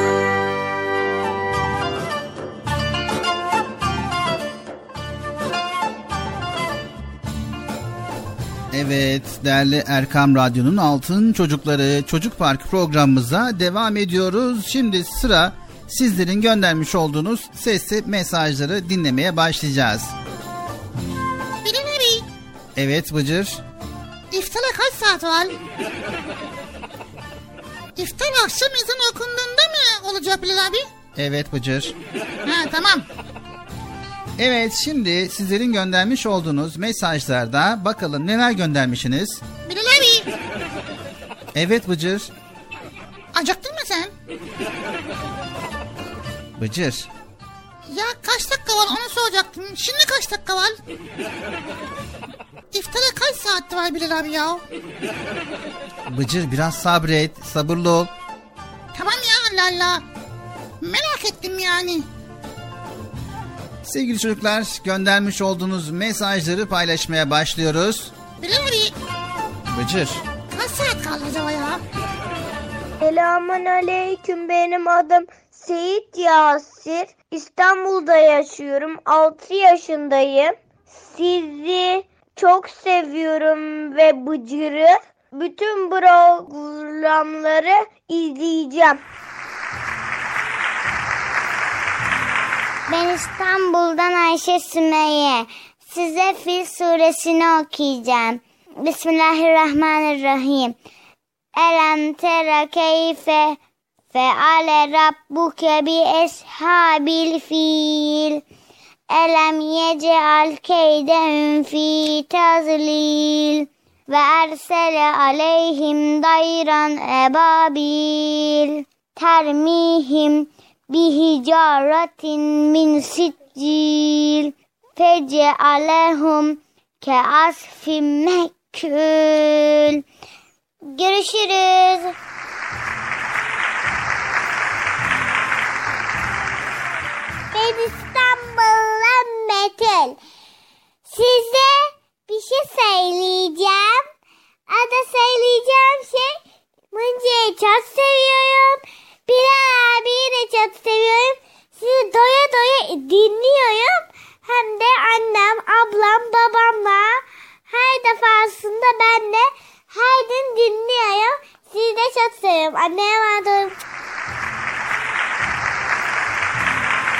Evet değerli Erkam Radyo'nun Altın Çocukları Çocuk Park programımıza devam ediyoruz. Şimdi sıra sizlerin göndermiş olduğunuz sesli mesajları dinlemeye başlayacağız. De ne Evet Bıcır. İftara kaç saat var? İftar akşam ezan okunduğunda mı olacak Bilal abi? Evet Bıcır. Ha tamam. Evet şimdi sizlerin göndermiş olduğunuz mesajlarda bakalım neler göndermişsiniz. Bilal abi. Evet Bıcır. Acıktın mı sen? Bıcır. Ya kaç dakika var onu soracaktım. Şimdi kaç dakika var? İftara kaç saat var Bilal abi ya? Bıcır biraz sabret, sabırlı ol. Tamam ya Allah Allah. Merak ettim yani. Sevgili çocuklar göndermiş olduğunuz mesajları paylaşmaya başlıyoruz. Abi Bıcır. kaç saat kaldı acaba ya? Selamun aleyküm benim adım Seyit Yasir. İstanbul'da yaşıyorum. 6 yaşındayım. Sizi çok seviyorum ve Bıcır'ı. Bütün programları izleyeceğim. Ben İstanbul'dan Ayşe Sümeyye. Size Fil suresini okuyacağım. Bismillahirrahmanirrahim. Elem tere keyfe feale rabbuke bi eshabil fil. Elem yeceal keydehum fi tazlil. Ve ersele aleyhim dayran ebabil. Termihim bihicaretin min siccil fecealehum ke asfim mekül. Görüşürüz. Ben İstanbul'dan Metin. Size bir şey söyleyeceğim. Ada söyleyeceğim şey Mınca'yı çok seviyorum. Bilal abiyi de çok seviyorum. Sizi doya doya dinliyorum. Hem de annem, ablam, babamla her defasında ben de her gün dinliyorum. Sizi de çok seviyorum. Anneye emanet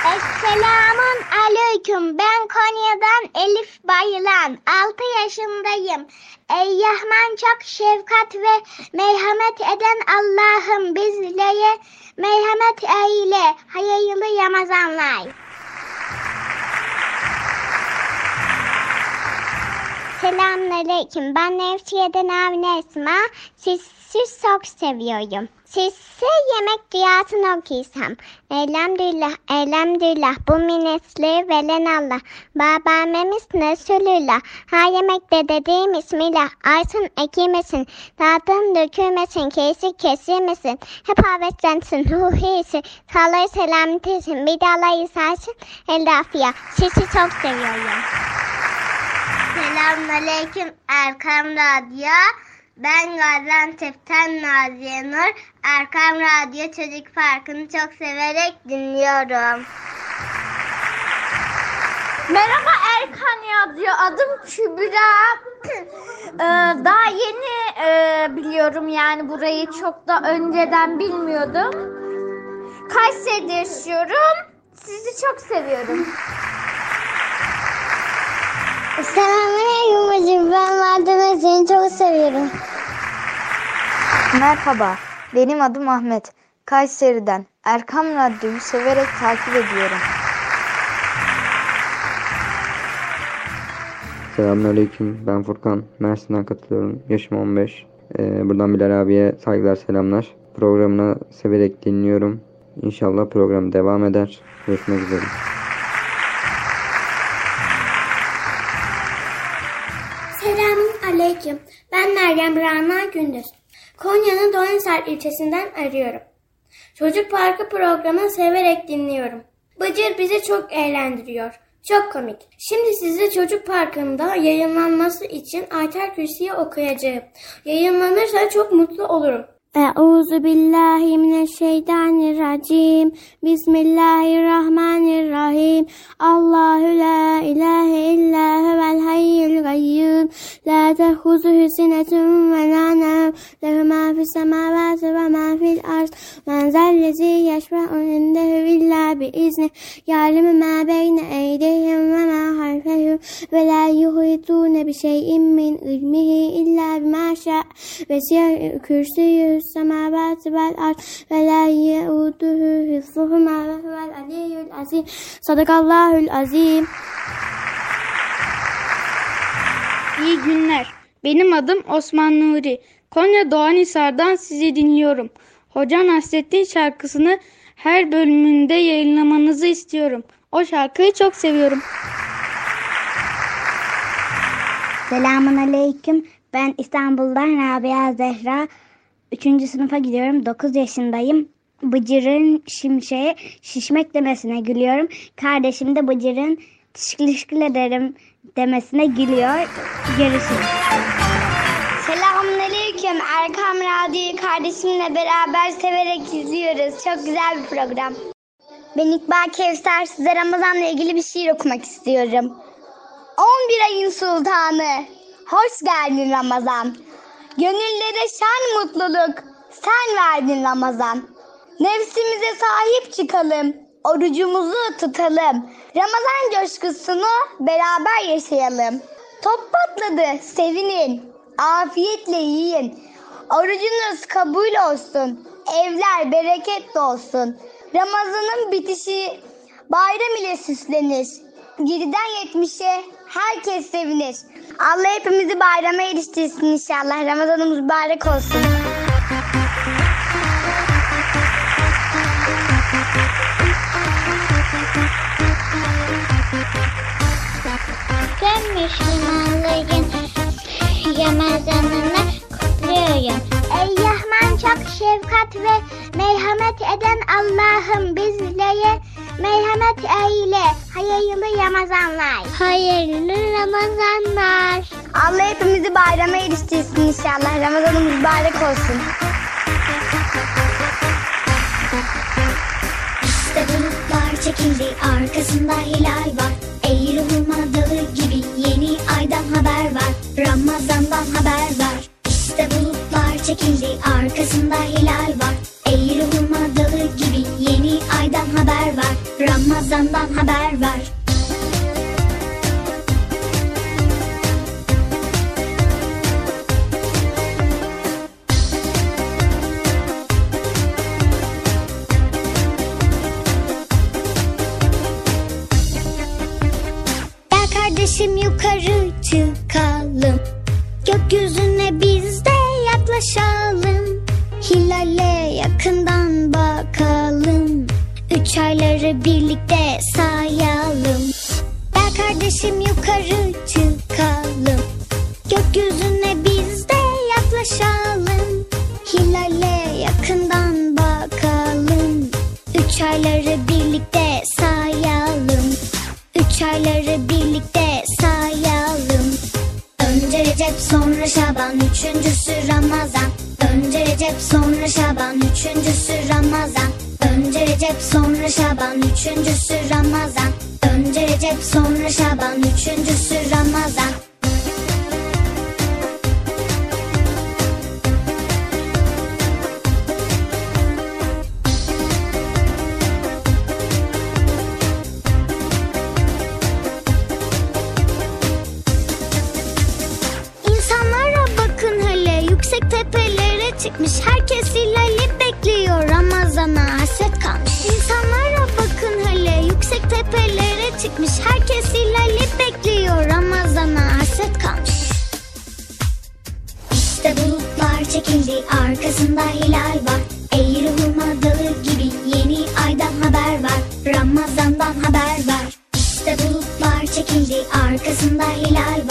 Esselamun aleyküm. Ben Konya'dan Elif Bayılan. 6 yaşındayım. Ey Yahman çok şefkat ve merhamet eden Allah'ım bizlere merhamet eyle. Hayırlı Ramazanlar. Selamünaleyküm. Ben Nevşehir'den Avni Esma. Sizi çok seviyorum. Size yemek dünyasını okuysam. Elhamdülillah, elhamdülillah. Bu minnesli veren Allah. Babamemiz Resulullah. Ha yemekte dediğim ismiyle. Arsın ekilmesin. Dağıtın dökülmesin. Kesik kesilmesin. Hep avetlensin. Ruhiyesi. Sağlığı selametisin. Bir de Allah isarsın. Eldafiya. Sizi çok seviyorum. Selamünaleyküm Erkam Radyo. Ben Gaziantep'ten Naziye Nur. Erkam Radyo Çocuk Parkı'nı çok severek dinliyorum. Merhaba Erkan yazıyor. Adım Kübra. Ee, daha yeni e, biliyorum yani burayı çok da önceden bilmiyordum. Kayseri'de yaşıyorum. Sizi çok seviyorum. Selamünaleyküm hocam. Ben Madem seni çok seviyorum. Merhaba, benim adım Ahmet. Kayseri'den Erkam Radyo'yu severek takip ediyorum. Selamünaleyküm. Ben Furkan. Mersin'den katılıyorum. Yaşım 15. Ee, buradan Bilal abiye saygılar, selamlar. Programını severek dinliyorum. İnşallah program devam eder. Görüşmek üzere. Selamun aleyküm. Ben Meryem Rana Gündüz. Konya'nın Doğanisar ilçesinden arıyorum. Çocuk Parkı programını severek dinliyorum. Bıcır bizi çok eğlendiriyor. Çok komik. Şimdi size Çocuk Parkı'nda yayınlanması için Ayter Kürsi'yi okuyacağım. Yayınlanırsa çok mutlu olurum. Euzu billahi mineşşeytanirracim. Bismillahirrahmanirrahim. Allahu la ilahe illa huvel hayyul gayyum. La tehuzuhu sinetun ve la nevm. Lehu ma fis semavati ve ma fil arz. Men zellezi yeşfe'u indehu illa bi izni. Ya'lemu ma beyne eydihim ve ma halfehum. Ve la yuhitune bi şeyin min ilmihi illa bima şa. Ve siyah kürsüyü السماوات والأرض ولا يؤوده حفظهما وهو العلي العظيم صدق الله العظيم İyi günler. Benim adım Osman Nuri. Konya Doğanhisar'dan sizi dinliyorum. Hoca Nasrettin şarkısını her bölümünde yayınlamanızı istiyorum. O şarkıyı çok seviyorum. Selamun aleyküm. Ben İstanbul'dan Rabia Zehra. Üçüncü sınıfa gidiyorum. 9 yaşındayım. Bıcır'ın şimşeğe şişmek demesine gülüyorum. Kardeşim de Bıcır'ın teşekkür ederim demesine gülüyor. Görüşürüz. Selamünaleyküm. Erkam Radyo'yu kardeşimle beraber severek izliyoruz. Çok güzel bir program. Ben İkbal Kevser size Ramazan'la ilgili bir şiir okumak istiyorum. 11 ayın sultanı. Hoş geldin Ramazan. Gönüllere şen mutluluk. Sen verdin Ramazan. Nefsimize sahip çıkalım. Orucumuzu tutalım. Ramazan coşkusunu beraber yaşayalım. Top patladı sevinin. Afiyetle yiyin. Orucunuz kabul olsun. Evler bereketli olsun. Ramazanın bitişi bayram ile süslenir. 7'den 70'e herkes sevinir. Allah hepimizi bayrama eriştirsin inşallah. Ramazanımız mübarek olsun. Ben Müslümanların Ramazanını kutluyorum. Ey Rahman çok şefkat ve merhamet eden Allah'ım bizlere merhamet eyle. Hayırlı Ramazanlar. Hayırlı Ramazanlar. Allah hepimizi bayrama eriştirsin inşallah. Ramazanımız mübarek olsun. İşte bulutlar çekildi arkasında hilal var Ey ruhuma dalı gibi yeni aydan haber var Ramazandan haber var İşte bulutlar çekildi arkasında hilal var Ey ruhuma dalı gibi yeni aydan haber var Ramazandan haber var Gel kardeşim yukarı çıkalım. Gökyüzüne biz de yaklaşalım. Hilale yakından bakalım. Üç ayları birlikte sayalım. Gel kardeşim yukarı çıkalım. Gökyüzüne biz de yaklaşalım. Hilale yakından bakalım. Üç ayları birlikte sayalım. Üç ayları birlikte sayalım. Önce Recep sonra Şaban üçüncüsü Ramazan Önce Recep sonra Şaban üçüncüsü Ramazan. Önce Recep sonra Şaban üçüncüsü Ramazan. Önce Recep sonra Şaban üçüncüsü Ramazan çıkmış. Herkes hilali bekliyor. Ramazan'a hasret kalmış. İşte bulutlar çekildi. Arkasında hilal var. Ey ruhuma dalı gibi yeni aydan haber var. Ramazan'dan haber var. İşte bulutlar çekildi. Arkasında hilal var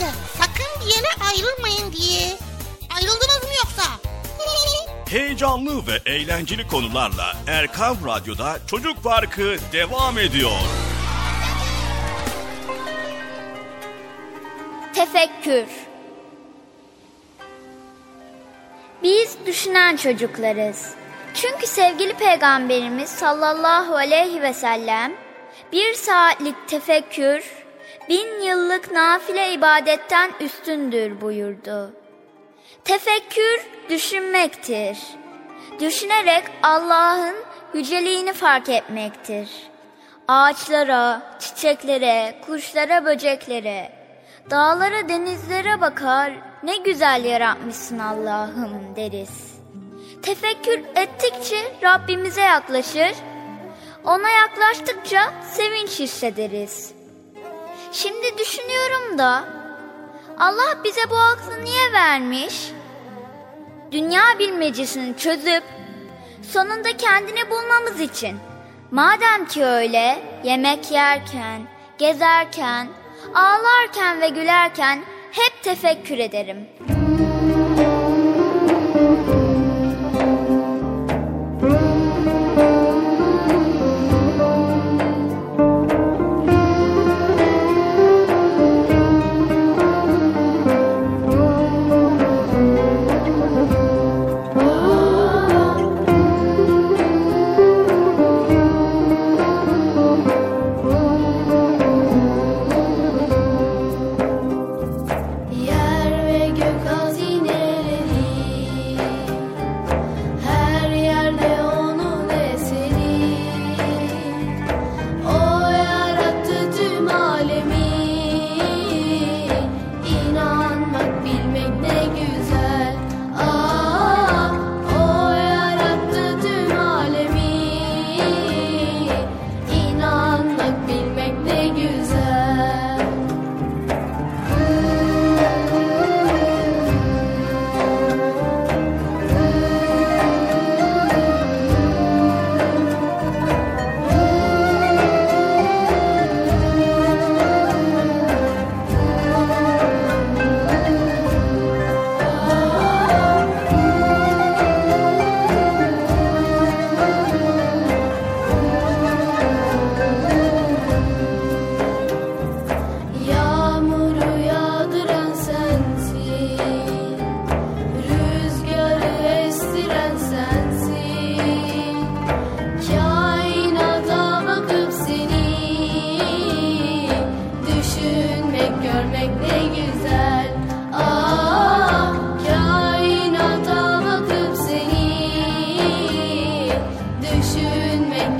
size sakın bir yere ayrılmayın diye. Ayrıldınız mı yoksa? Heyecanlı ve eğlenceli konularla Erkan Radyo'da Çocuk Parkı devam ediyor. Tefekkür Biz düşünen çocuklarız. Çünkü sevgili peygamberimiz sallallahu aleyhi ve sellem bir saatlik tefekkür bin yıllık nafile ibadetten üstündür buyurdu. Tefekkür düşünmektir. Düşünerek Allah'ın yüceliğini fark etmektir. Ağaçlara, çiçeklere, kuşlara, böceklere, dağlara, denizlere bakar, ne güzel yaratmışsın Allah'ım deriz. Tefekkür ettikçe Rabbimize yaklaşır, ona yaklaştıkça sevinç hissederiz. Şimdi düşünüyorum da Allah bize bu aklı niye vermiş? Dünya bilmecesini çözüp sonunda kendini bulmamız için. Madem ki öyle yemek yerken, gezerken, ağlarken ve gülerken hep tefekkür ederim.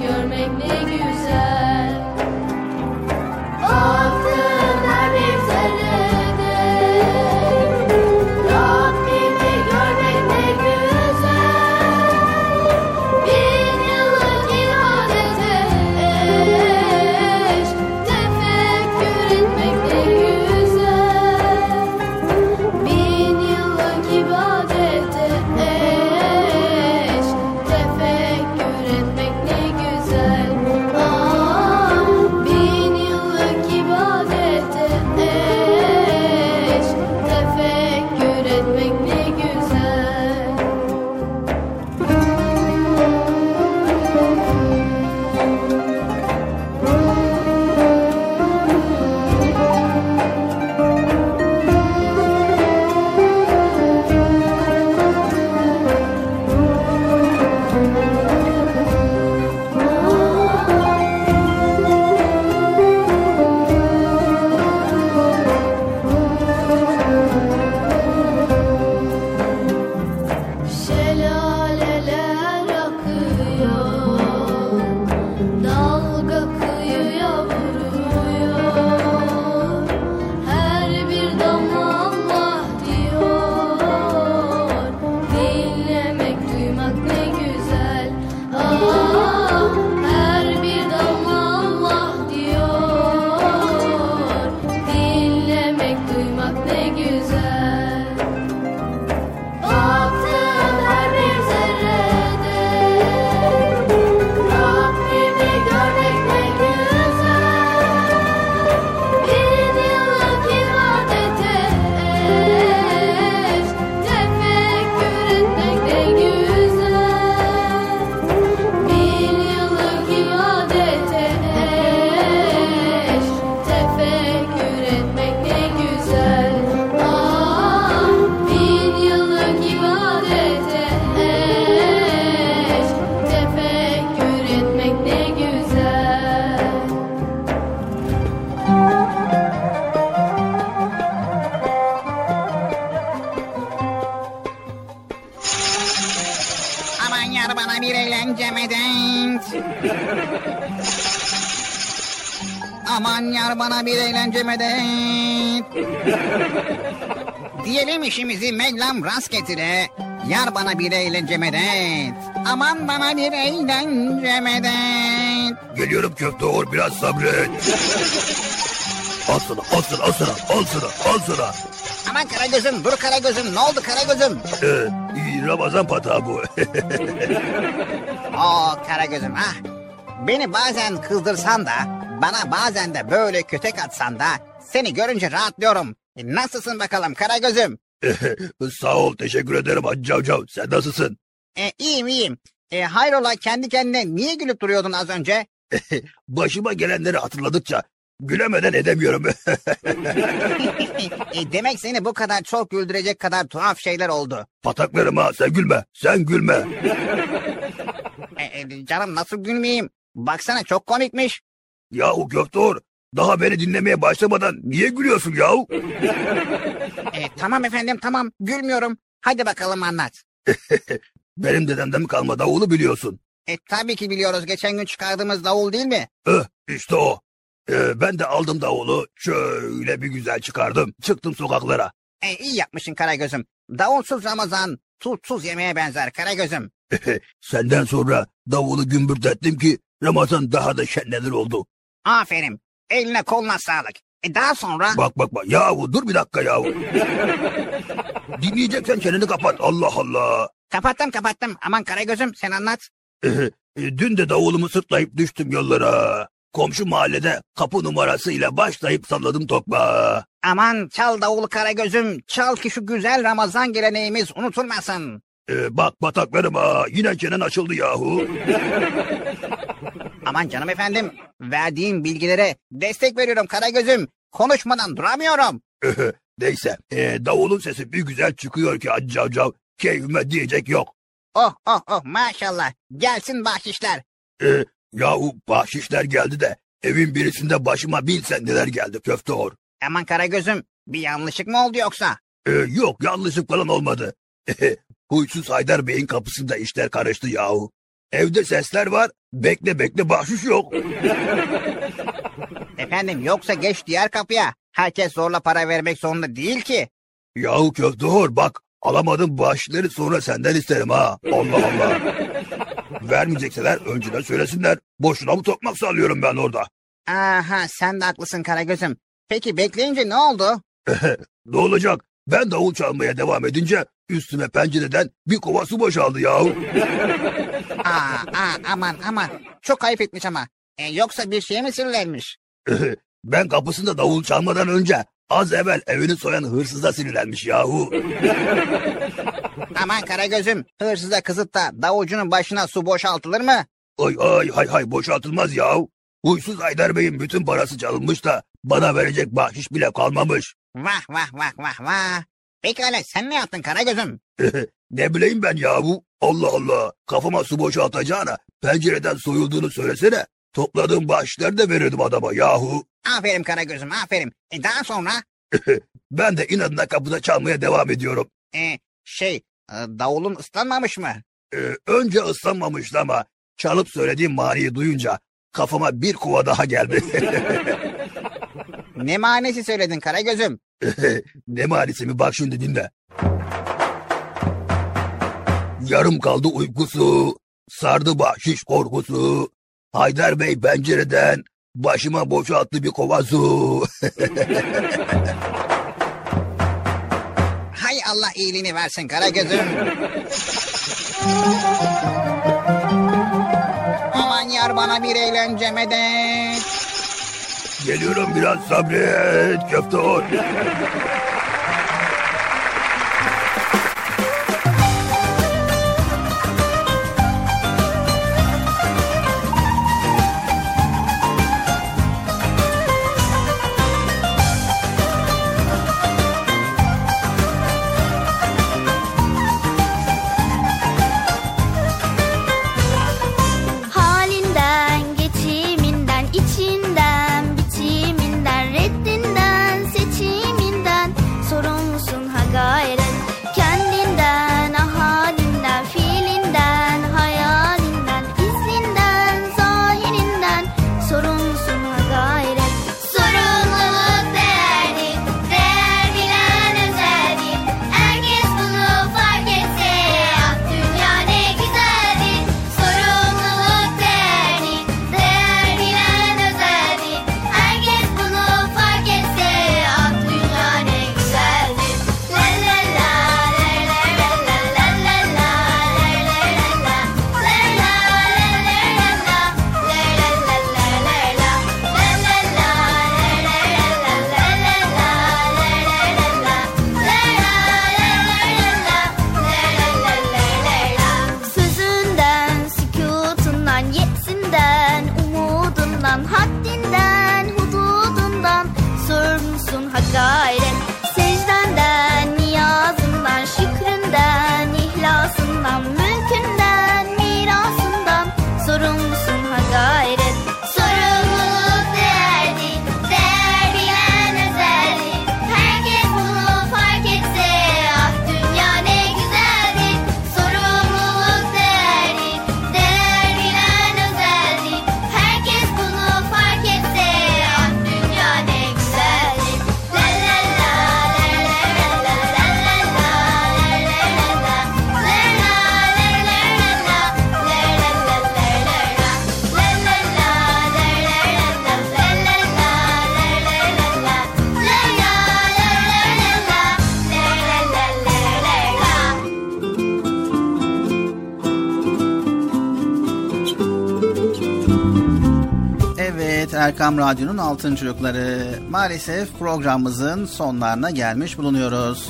görmek ne güzel. Mevlam rast getire. Yar bana bir eğlence medet. Aman bana bir eğlence medet. Geliyorum köfte or biraz sabret. al sana al sana al sana al sana al sana. Aman Karagöz'üm dur Karagöz'üm ne oldu Karagöz'üm? Ee, Ramazan patağı bu. Oo Karagöz'üm ah. Beni bazen kızdırsan da bana bazen de böyle kötek atsan da seni görünce rahatlıyorum. E, Nasılsın bakalım Karagöz'üm? Sağ ol teşekkür ederim Hacı Cavcav. Sen nasılsın? E, iyiyim iyiyim. E, hayrola kendi kendine niye gülüp duruyordun az önce? Başıma gelenleri hatırladıkça gülemeden edemiyorum. E, demek seni bu kadar çok güldürecek kadar tuhaf şeyler oldu. Pataklarım ha sen gülme sen gülme. E, e, canım nasıl gülmeyeyim? Baksana çok komikmiş. Yahu Köftor daha beni dinlemeye başlamadan niye gülüyorsun yahu? E, tamam efendim tamam gülmüyorum. Hadi bakalım anlat. Benim dedemden kalma davulu biliyorsun. E, tabii ki biliyoruz geçen gün çıkardığımız davul değil mi? Eh, işte o. Ee, ben de aldım davulu şöyle bir güzel çıkardım. Çıktım sokaklara. E, iyi yapmışsın Karagöz'üm. Davulsuz Ramazan tutsuz yemeğe benzer Karagöz'üm. Senden sonra davulu gümbürtettim ki Ramazan daha da şenlenir oldu. Aferin. Eline koluna sağlık. E, daha sonra... Bak bak bak yahu dur bir dakika yahu. Dinleyeceksen çeneni kapat Allah Allah. Kapattım kapattım. Aman Karagöz'üm sen anlat. Ee, dün de davulumu sırtlayıp düştüm yollara. Komşu mahallede kapı numarasıyla başlayıp salladım tokmağı. Aman çal davul Karagöz'üm. Çal ki şu güzel Ramazan geleneğimiz unutulmasın. Ee, bak bataklarım ha yine çenen açıldı yahu. Aman canım efendim. Verdiğim bilgilere destek veriyorum Karagöz'üm. Konuşmadan duramıyorum. Neyse ee, davulun sesi bir güzel çıkıyor ki Hacı Cavcav. Keyfime diyecek yok. Oh oh oh maşallah. Gelsin bahşişler. Ee, yahu bahşişler geldi de evin birisinde başıma bin sendeler geldi köfte or. Aman Karagöz'üm bir yanlışlık mı oldu yoksa? Ee, yok yanlışlık falan olmadı. Huysuz Haydar Bey'in kapısında işler karıştı yahu. Evde sesler var, bekle bekle bahşiş yok. Efendim yoksa geç diğer kapıya. Herkes zorla para vermek zorunda değil ki. Yahu köfte hor bak alamadım bahşişleri sonra senden isterim ha. Allah Allah. Vermeyecekseler önceden söylesinler. Boşuna mı tokmak sallıyorum ben orada. Aha sen de haklısın Karagöz'üm. Peki bekleyince ne oldu? ne olacak? Ben davul çalmaya devam edince üstüme pencereden bir kova su boşaldı yahu. Aa, aa aman aman. Çok ayıp etmiş ama. E, yoksa bir şeye mi sinirlenmiş? ben kapısında davul çalmadan önce az evvel evini soyan hırsıza sinirlenmiş yahu. Aman Karagöz'üm hırsıza kızıp da davulcunun başına su boşaltılır mı? Ay ay hay hay boşaltılmaz yahu. Huysuz Haydar Bey'in bütün parası çalınmış da bana verecek bahşiş bile kalmamış. Vah vah vah vah vah. Pekala sen ne yaptın Karagöz'üm? ne bileyim ben yahu. Allah Allah. Kafama su boşaltacağına pencereden soyulduğunu söylesene. Topladığım bahşişleri de verirdim adama yahu. Aferin Karagöz'üm aferin. E daha sonra? ben de inadına kapıda çalmaya devam ediyorum. E, şey e, davulun ıslanmamış mı? Ee, önce ıslanmamıştı ama çalıp söylediğim maniyi duyunca kafama bir kuva daha geldi. ne manesi söyledin Karagöz'üm? ne manisi mi bak şimdi dinle. Yarım kaldı uykusu, sardı bahşiş korkusu. Haydar Bey pencereden başıma boşalttı bir kova su. Hay Allah iyiliğini versin Karagöz'üm. Aman yar bana bir eğlence medet. Geliyorum biraz sabret köfte ol. Erkam Radyo'nun Altın Çocukları. Maalesef programımızın sonlarına gelmiş bulunuyoruz.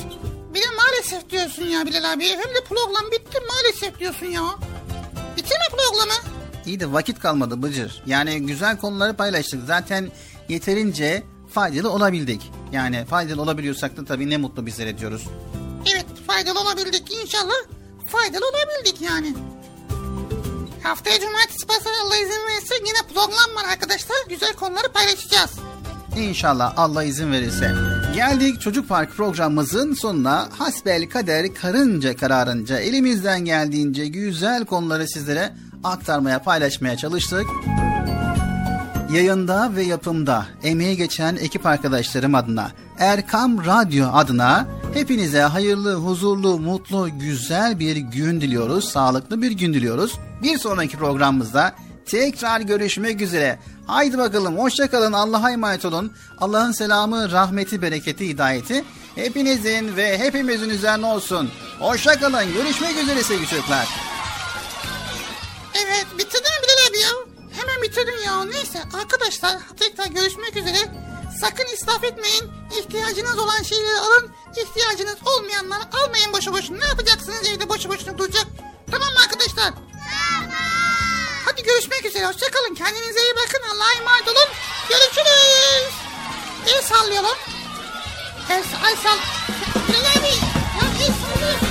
Bir de maalesef diyorsun ya Bilal abi. Hem de program bitti maalesef diyorsun ya. Bitirme programı. İyi de vakit kalmadı Bıcır. Yani güzel konuları paylaştık. Zaten yeterince faydalı olabildik. Yani faydalı olabiliyorsak da tabii ne mutlu bizlere diyoruz. Evet faydalı olabildik inşallah. Faydalı olabildik yani. Haftaya cumartesi pazar Allah izin verirse yine program var arkadaşlar. Güzel konuları paylaşacağız. İnşallah Allah izin verirse. Geldik Çocuk Park programımızın sonuna. Hasbel kader karınca kararınca elimizden geldiğince güzel konuları sizlere aktarmaya paylaşmaya çalıştık. Yayında ve yapımda emeği geçen ekip arkadaşlarım adına Erkam Radyo adına hepinize hayırlı, huzurlu, mutlu, güzel bir gün diliyoruz. Sağlıklı bir gün diliyoruz. Bir sonraki programımızda tekrar görüşmek üzere. Haydi bakalım hoşçakalın Allah'a emanet olun. Allah'ın selamı, rahmeti, bereketi, hidayeti hepinizin ve hepimizin üzerine olsun. Hoşçakalın görüşmek üzere sevgili çocuklar. Evet bitirdin Bilal abi ya? Hemen bitirdin ya. Neyse arkadaşlar tekrar görüşmek üzere. Sakın israf etmeyin. İhtiyacınız olan şeyleri alın. İhtiyacınız olmayanları almayın boşu boşuna. Ne yapacaksınız evde boşu boşuna duracak? Tamam mı arkadaşlar? Hadi görüşmek üzere. Hoşçakalın. Kendinize iyi bakın. Allah'a emanet olun. Görüşürüz. El sallayalım. El, el sall... Bilal abi. Ya el sallıyorsun.